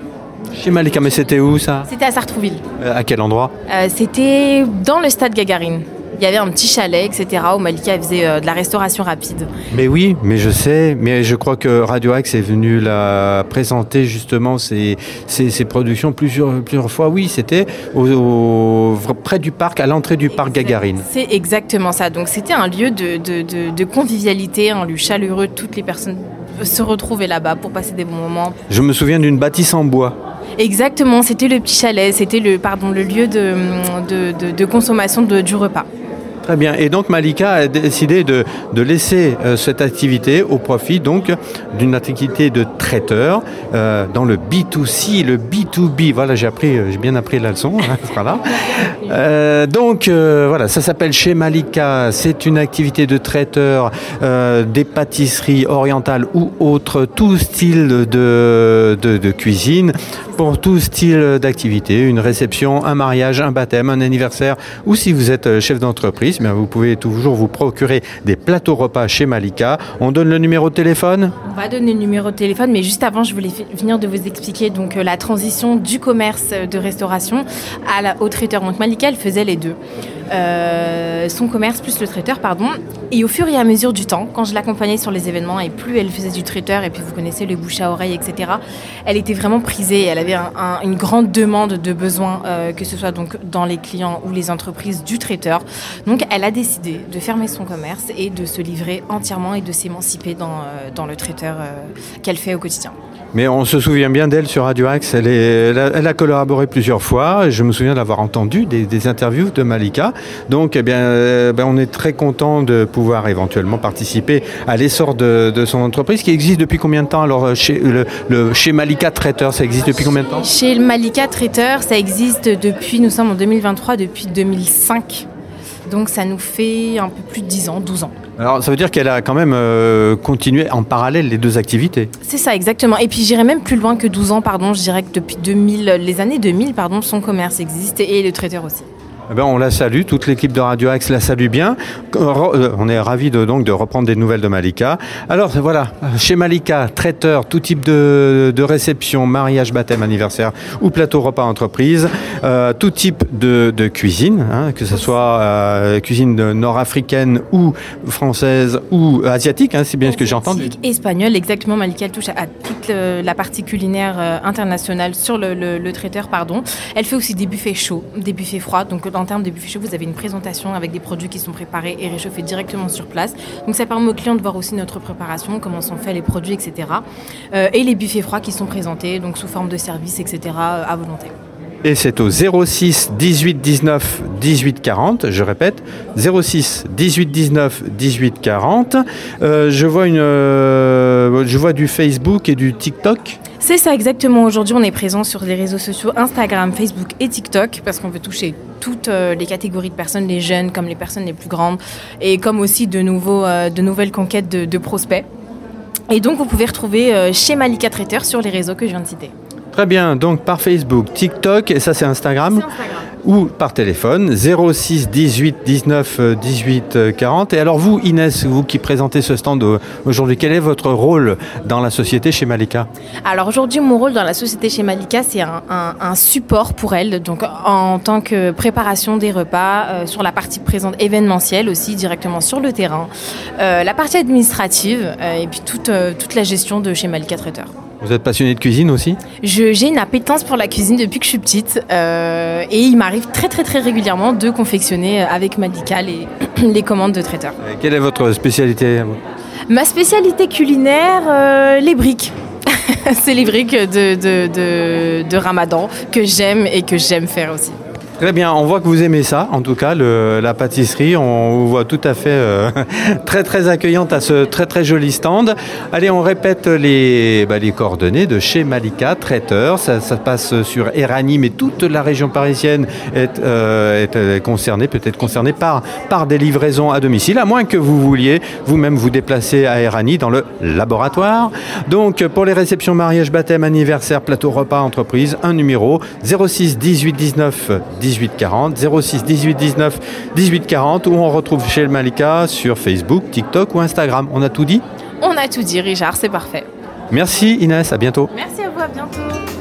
Chez Malika, mais c'était où ça? C'était à Sartrouville. À quel endroit? C'était dans le stade Gagarine. Il y avait un petit chalet, etc. où Malika faisait euh, de la restauration rapide. Mais oui, mais je sais, mais je crois que Radio Axe est venu la présenter justement ses, ses- ses productions plusieurs, plusieurs fois. Oui, c'était au, au- près du parc, à l'entrée du parc Gagarine. C'est exactement ça. Donc c'était un lieu de, de- de- de convivialité, un lieu chaleureux. Toutes les personnes se retrouvaient là-bas pour passer des bons moments. Je me souviens d'une bâtisse en bois. Exactement, c'était le petit chalet, c'était le, pardon, le lieu de, de- de- de consommation du repas. Très bien. Et donc Malika a décidé de, de laisser euh, cette activité au profit donc d'une activité de traiteur euh, dans le B2C, le B2B. Voilà, j'ai appris, euh, j'ai bien appris la leçon. hein, voilà. Euh, donc euh, voilà, ça s'appelle chez Malika. C'est une activité de traiteur euh, des pâtisseries orientales ou autres, tout style de, de, de cuisine pour tout style d'activité, une réception, un mariage, un baptême, un anniversaire, ou si vous êtes euh, chef d'entreprise, vous pouvez toujours vous procurer des plateaux repas chez Malika. On donne le numéro de téléphone? On va donner le numéro de téléphone, mais juste avant, je voulais venir de vous expliquer donc euh, la transition du commerce euh, de restauration à la, au traiteur. Donc Malika, elle faisait les deux. Euh, son commerce plus le traiteur, pardon. Et au fur et à mesure du temps, quand je l'accompagnais sur les événements, et plus elle faisait du traiteur, et puis vous connaissez le bouche à oreille, etc., elle était vraiment prisée. Elle avait un- un- une grande demande de besoins, euh, que ce soit dans les clients ou les entreprises du traiteur. Donc elle a décidé de fermer son commerce et de se livrer entièrement et de s'émanciper dans, euh, dans le traiteur qu'elle fait au quotidien. Mais on se souvient bien d'elle sur Radio Axe. Elle, a, collaboré plusieurs fois. Je me souviens d'avoir entendu des, interviews de Malika. Donc, eh bien, euh, ben, on est très content de pouvoir éventuellement participer à l'essor de, son entreprise qui existe depuis combien de temps? Alors, euh, chez, le, chez Malika Traiteur, ça existe depuis combien de temps? Chez Malika Traiteur, ça existe depuis, nous sommes en 2023, depuis 2005. Donc ça nous fait un peu plus de 10 ans, 12 ans. Alors, ça veut dire qu'elle a quand même euh, continué en parallèle les deux activités. C'est ça, exactement. Et puis j'irai même plus loin que 12 ans, pardon. Je dirais que depuis 2000, les années 2000, pardon, son commerce existe et le traiteur aussi. Eh ben, on la salue, toute l'équipe de Radio Axe la salue bien. Euh, On est ravis de, donc de reprendre des nouvelles de Malika. Alors voilà, chez Malika, traiteur, tout type de, de réception, mariage, baptême, anniversaire ou plateau repas entreprise, euh, tout type de, de cuisine, hein, que ce soit euh, cuisine nord-africaine ou française ou asiatique, hein, c'est bien ce que j'ai entendu. Asiatique, Espagnol, exactement. Malika elle touche à, toute la partie culinaire euh, internationale sur le, le- le traiteur, pardon. Elle fait aussi des buffets chauds, des buffets froids. Donc en termes de chauds, vous avez une présentation avec des produits qui sont préparés et réchauffés directement sur place. Donc ça permet aux clients de voir aussi notre préparation, comment sont faits les produits, etc. Euh, et les buffets froids qui sont présentés, donc sous forme de service, etc. à volonté. Et c'est au 06 18 19 18 40, je répète, 06 18 19 18 40. Euh, je, vois une, euh, je vois du Facebook et du TikTok. C'est ça exactement. Aujourd'hui, on est présent sur les réseaux sociaux Instagram, Facebook et TikTok parce qu'on veut toucher toutes euh, les catégories de personnes, les jeunes comme les personnes les plus grandes et comme aussi de, nouveaux, euh, de nouvelles conquêtes de, prospects. Et donc, vous pouvez retrouver chez Malika Traiteur sur les réseaux que je viens de citer. Très bien, donc par Facebook, TikTok, et ça c'est Instagram, ou par téléphone, 06 18 19 euh, 18 euh, 40. Et alors vous, Inès, vous qui présentez ce stand euh, aujourd'hui, quel est votre rôle dans la société chez Malika? Alors aujourd'hui, mon rôle dans la société chez Malika, c'est un, un- un support pour elle, donc en tant que préparation des repas, euh, sur la partie présente événementielle aussi, directement sur le terrain, euh, la partie administrative euh, et puis toute, toute la gestion de chez Malika Traiteur. Vous êtes passionné de cuisine aussi Je- J'ai une appétence pour la cuisine depuis que je suis petite euh, et il m'arrive très très très régulièrement de confectionner euh, avec Malika les, les commandes de traiteur. Euh, Quelle est votre spécialité Ma spécialité culinaire, euh, les briques. C'est les briques de, de, de- de Ramadan que j'aime et que j'aime faire aussi. Très bien, on voit que vous aimez ça, en tout cas, la pâtisserie. On vous voit tout à fait euh, très très accueillante à ce très très joli stand. Allez, on répète les, bah, les coordonnées de chez Malika, traiteur. Ça, passe sur Erani, mais toute la région parisienne est, euh, euh, concernée, peut être concernée par, par des livraisons à domicile, à moins que vous vouliez vous-même vous déplacer à Erani dans le laboratoire. Donc, pour les réceptions, mariage, baptême, anniversaire, plateau repas, entreprise, un numéro 06 18 19 18 18 40, 06 18 19 18 40 ou on retrouve chez le Malika sur Facebook, TikTok ou Instagram. On a tout dit? On a tout dit, Richard, c'est parfait. Merci Inès, à bientôt. Merci à vous, à bientôt.